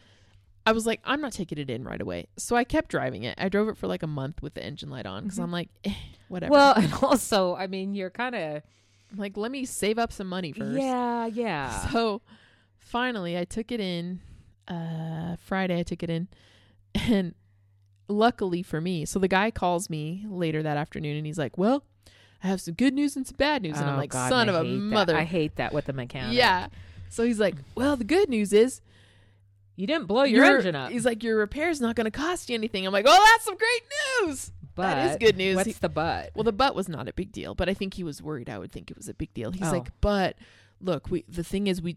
I was like, I'm not taking it in right away. So I kept driving it. I drove it for like a month with the engine light on because Mhm. I'm like, eh, whatever. Well, and also, I mean, you're kind of like, let me save up some money first. yeah, yeah. So finally, I took it in. Uh, Friday, I took it in, and luckily for me, so the guy calls me later that afternoon, and he's like, "Well, I have some good news and some bad news," and I'm Oh, like, God, "Son of a that. mother." I hate that with the mechanic. Yeah. So he's like, "Well, the good news is you didn't blow your, engine up. He's like, your repair's not going to cost you anything. I'm like, oh, that's some great news. But that is good news. What's He- the but? well, the butt was not a big deal, but I think he was worried. I would think it was a big deal. He's Oh. like, but look, we the thing is, we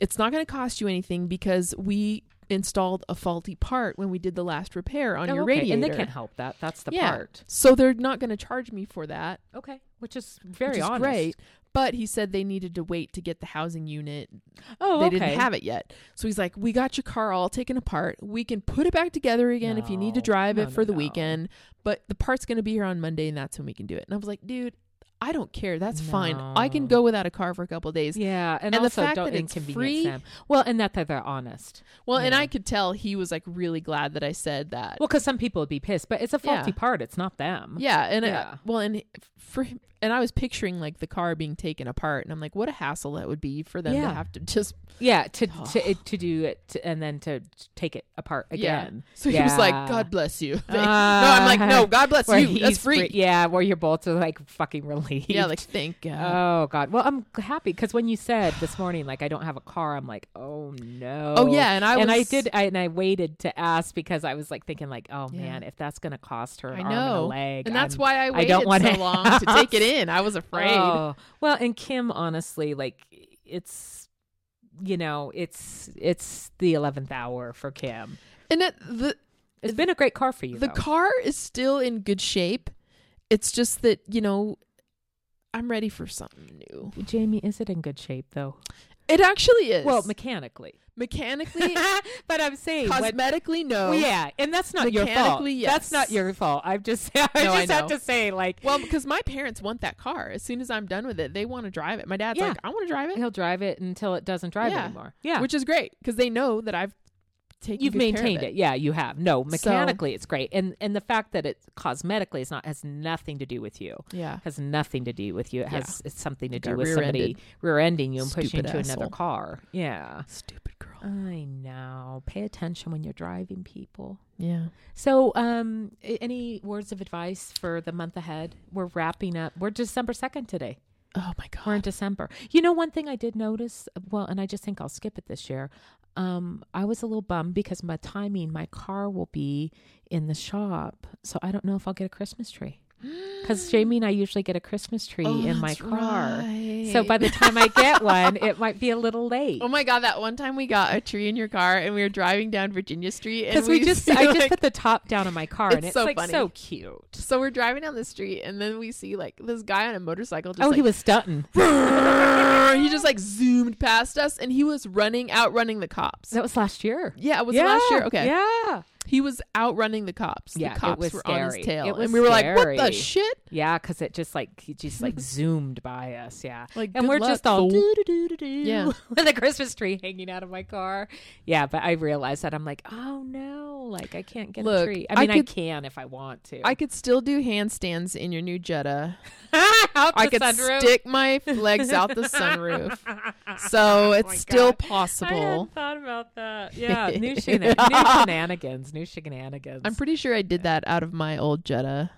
it's not going to cost you anything because we installed a faulty part when we did the last repair on Oh, your okay. radiator, and they can't help that. That's the Yeah. part. So they're not going to charge me for that, Okay, which is very which is honest. great. But he said they needed to wait to get the housing unit Oh, they okay. didn't have it yet. So he's like, "We got your car all taken apart. We can put it back together again if you need to drive No, it for no, the no. weekend. But the part's going to be here on Monday, and that's when we can do it." And I was like, "Dude, I don't care. That's fine. I can go without a car for a couple of days." Yeah, and, And the also fact don't that it's free- them. Well, and that they're, they're honest. Well, and I could tell he was like really glad that I said that. Well, because some people would be pissed, but it's a faulty Yeah. part. It's not them. yeah, and Yeah. Uh, well, and for him, and I was picturing like the car being taken apart, and I'm like, what a hassle that would be for them Yeah. to have to just Yeah, to to it, to do it to, and then to take it apart again. Yeah. So he was like, "God bless you." no, Ah. I'm like, "No, God bless you. That's he's free." Yeah, where you're both are like fucking relieved. Yeah, like thank God. Oh God! Well, I'm happy because when you said this morning, like I don't have a car, I'm like, oh no. oh yeah, and I and I did, I, and I waited to ask because I was like thinking, like, oh Yeah. man, if that's gonna cost her an I arm and a know, leg, and that's I'm- why I waited don't wanna so long to take it in. I was afraid. Oh, well, and Kim, honestly, like it's, you know, it's it's the eleventh hour for Kim. And it, the It's been a great car for you. the though. car is still in good shape. It's just that you know, I'm ready for something new. Jamie, is it in good shape though? It actually is. Well, mechanically. mechanically, but I'm saying what- cosmetically, no. Well, yeah, and that's not your fault. Mechanically, That's not your fault. I've just I No, I just have to say like Well, because my parents want that car. As soon as I'm done with it, they want to drive it. My dad's Yeah. like, I want to drive it, he'll drive it until it doesn't drive Yeah. anymore. Yeah. which is great because they know that I've taken. You've good care of maintained it. it. Yeah, you have. No, mechanically it's great. And and the fact that it cosmetically is not has nothing to do with you. Yeah. Has nothing to do with you. It Yeah. has it's something to do with somebody rear-ending you and pushing Stupid into another car. Yeah. Stupid girl. I know. Pay attention when you're driving people. Yeah. So, um, any words of advice for the month ahead? We're wrapping up. We're December second today. Oh my God. We're in. December. You know, one thing I did notice. Well, and I just think I'll skip it this year. Um, I was a little bummed because my timing, my car will be in the shop, so I don't know if I'll get a Christmas tree. Because Jamie and I usually get a Christmas tree Oh, in my car. right. So by the time I get one, it might be a little late. Oh my god! That one time we got a tree in your car, and we were driving down Virginia Street, Because we, we just, I just put the top down on my car, and It's it's so like funny. so cute. So we're driving down the street, and then we see like this guy on a motorcycle. Just oh, like, he was stunting. he just like zoomed past us, and he was running, outrunning the cops. That was last year. yeah, it was last year. Okay, Yeah. He was outrunning the cops. Yeah, it the cops was were on scary. his tail, It was and we were like, "What the shit?" Yeah, because it just like he just like zoomed by us. Yeah. Like, and we're luck, just all fool. doo doo doo doo doo Yeah. with a Christmas tree hanging out of my car. Yeah, but I realized that I'm like, oh no, like I can't get a tree. I I mean, I, could- can if I want to. I could still do handstands in your new Jetta. Out I could sunroof. stick my legs out the sunroof, so Oh it's still God. I possible. hadn't thought about that. Yeah, new, new shenanigans, new shenanigans. I'm pretty sure I did that out of my old Jetta.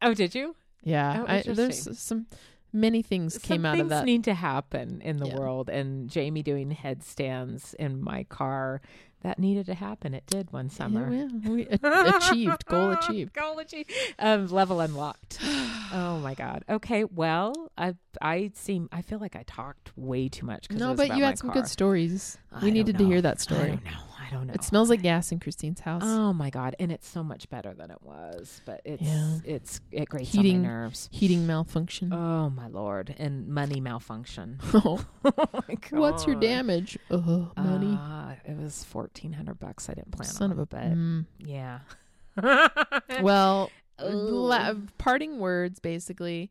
oh, did you? Yeah, Oh, I, there's some many things came out things of that. need to happen in the Yeah. world, and Jamie doing headstands in my car that needed to happen. It did one summer. Yeah, we achieved goal achieved. Goal achieved. Um, level unlocked. oh my god. Okay. Well, I I seem I feel like I talked way too much. No, but you had some car. good stories. I We needed to hear that I story. don't know. I don't know. It smells like gas in Christine's house. Oh my god, and it's so much better than it was. But it's Yeah. it's it grates Heating. on my nerves. Heating malfunction. Oh my lord, and money malfunction. Oh, oh my god. what's your damage? Oh, money. Uh, it was fourteen hundred bucks. I didn't plan Son on, of a. but Mm. yeah. Well, la- parting words basically.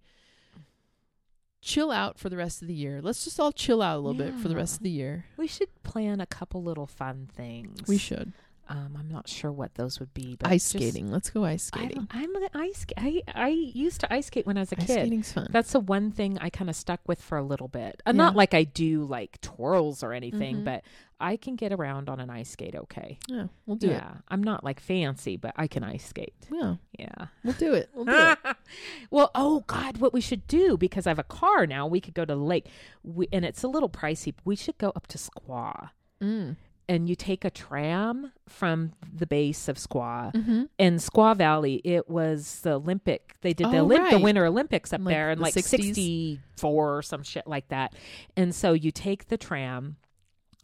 Chill out for the rest of the year. Let's just all chill out a little bit for the rest of the year. we should plan a couple little fun things. We should Um, I'm not sure what those would be. But ice skating. Let's go ice skating. don't- I'm an ice. I I used to ice skate when I was a kid. Ice kid. skating's fun. That's the one thing I kind of stuck with for a little bit. Uh, Yeah. Not like I do like twirls or anything, Mhm. but I can get around on an ice skate okay. yeah, we'll do yeah, I'm not like fancy, but I can ice skate. Yeah, Yeah. we'll do it. We'll do it. well, oh God, what we should do because I have a car now, we could go to the lake, we, and it's a little pricey. We should go up to Squaw, Mm. and you take a tram from the base of Squaw. Mm-hmm. In Squaw Valley, it was the Olympic. They did the, Oh, Olymp- the. Winter Olympics up like, there in the like 60s? '64 or some shit like that. And so you take the tram.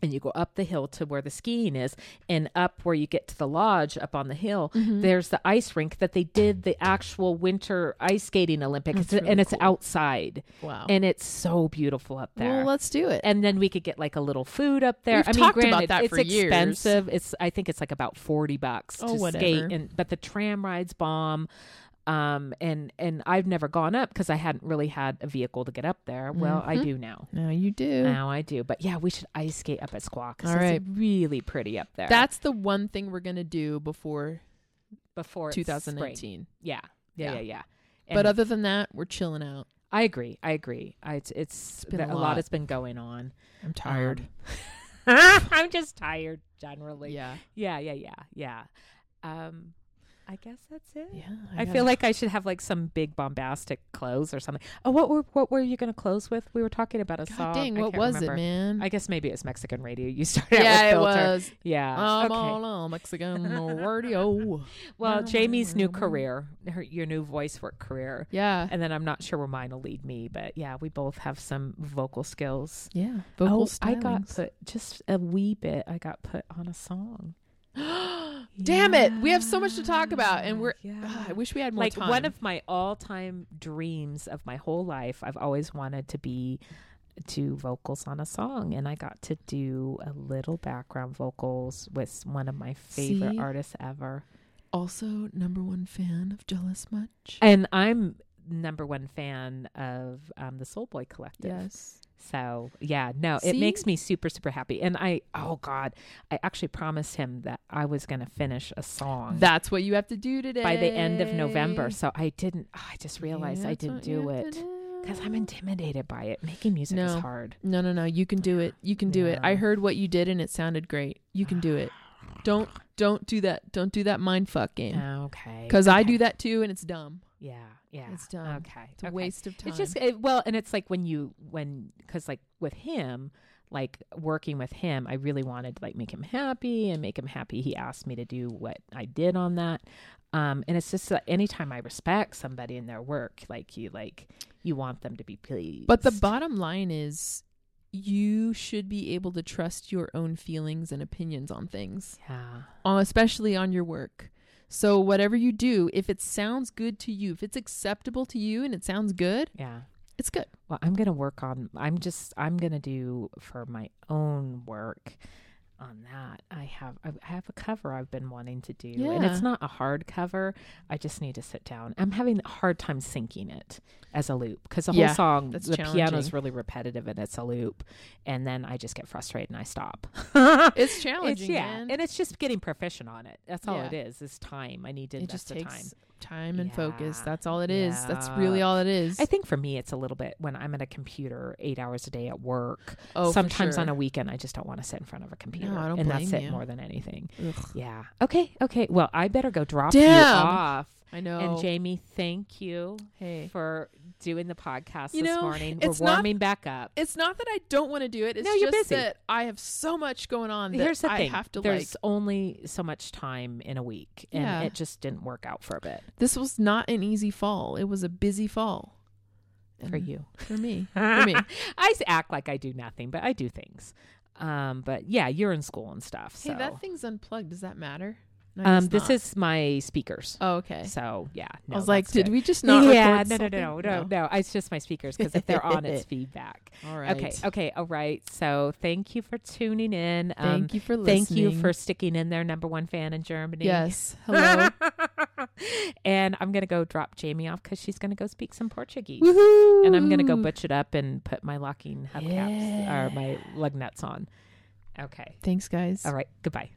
And you go up the hill to where the skiing is, and up where you get to the lodge up on the hill, Mm-hmm. there's the ice rink that they did the actual winter ice skating Olympics, That's and it's cool. outside, Wow. and it's so beautiful up there. well, let's do it. and then we could get like a little food up there. We've I mean, talked about granted, that it's for years. expensive. It's I think it's like about forty bucks Oh, to whatever. skate, and but the tram rides bomb. Um and and I've never gone up because I hadn't really had a vehicle to get up there. Well, I Mhm. do now. now you do. Now I do, but yeah, we should ice skate up at Squaw because it's right. really pretty up there. That's the one thing we're gonna do before before it's spring. 2019. Yeah, yeah, Yeah. yeah, yeah. But other than that, we're chilling out. I agree. I agree. I, it's it's, been there- a a lot lot. has been going on. I'm tired. Um, I'm just tired generally. yeah. Yeah, yeah, yeah, yeah. Um, I guess that's it. Yeah. I, feel like I should have like some big bombastic close or something. Oh, what were what were you going to close with? We were talking about a God song. dang, what was remember. it, man? I guess maybe it's Mexican radio. You started yeah, out it with filter. was. Yeah. I'm okay. all on Mexican radio. Well, Jamie's new career, her, your new voice work career. Yeah. And then I'm not sure where mine will lead me, but yeah, we both have some vocal skills. Yeah. Vocal oh, I got put just a wee bit. I got put on a song. Damn it. We have so much to talk about and we're Yeah. Ah, I wish we had more like time. one of my all-time dreams of my whole life. I've always wanted to be do vocals on a song, and I got to do a little background vocals with one of my favorite See? artists ever. Also, number one fan of Jealous Much. And I'm number one fan of um, the Soul Boy Collective. Yes. So yeah, no, it makes me super super happy. And I oh god, I actually promised him that I was going to finish a song That's what you have to do today. by the end of November. So I didn't. Ah, I just realized I didn't do it because. I'm intimidated by it. Making music is hard. No, no, no. You can do it. You can do it. I heard what you did and it sounded great. You can do it. Don't don't do that. Don't do that mind fuck game. Okay. Because I do that too, and it's dumb. Yeah. Yeah. It's dumb. Okay. It's a okay. waste of time. It's just it, well, and it's like when you when because like with him, like working with him, I really wanted to like make him happy and make him happy. He asked me to do what I did on that, um, and it's just that anytime I respect somebody in their work, like you like you want them to be pleased. But the bottom line is, you should be able to trust your own feelings and opinions on things, yeah, uh, especially on your work. So whatever you do, if it sounds good to you, if it's acceptable to you and it sounds good, yeah. it's good. Well, I'm gonna work on. I'm just. I'm gonna do for my own work on that. I have. I have a cover I've been wanting to do, and it's not a hard cover. I just need to sit down. I'm having a hard time syncing it as a loop because the Yeah, whole song, the piano is really repetitive and it's a loop, and then I just get frustrated and I stop. It's challenging, It's, yeah, man. and it's just getting proficient on it. That's all Yeah. it is. Is time. I need to it invest just the takes time. Time, and focus. That's all it is. That's really all it is. I think for me, it's a little bit when I'm at a computer eight hours a day at work. oh, Sometimes on a weekend, I just don't want to sit in front of a computer, I don't and that's blame it more than anything. Ugh, Yeah. Okay. Okay. Well, I better go drop you off. I know. And Jamie, thank you hey, for doing the podcast You this know, morning. it's We're not- warming back up. it's not that I don't want to do it. It's No, you're just busy. that I have so much going on that Here's the I thing: have to there's like. only so much time in a week, and Yeah. it just didn't work out for a bit This was not an easy fall. It was a busy fall. for And you. For me. For me. I act like I do nothing, but I do things. Um, but yeah, you're in school and stuff. So Hey, that thing's unplugged. Does that matter? No, um, this not. is my speakers. Oh, okay. So yeah, I was like, that's did good. we just not yeah, no, no, no, no, no, no. It's just my speakers because if they're on, it's feedback. All right. Okay, okay, all right. So thank you for tuning in. Um, Thank you for listening. thank you for sticking in there, number one fan in Germany. Yes. Hello. and I'm gonna go drop Jamie off because she's gonna go speak some Portuguese, Woohoo. and I'm gonna go butch it up and put my locking hubcaps or my lug nuts on. Okay. Thanks, guys. All right. Goodbye.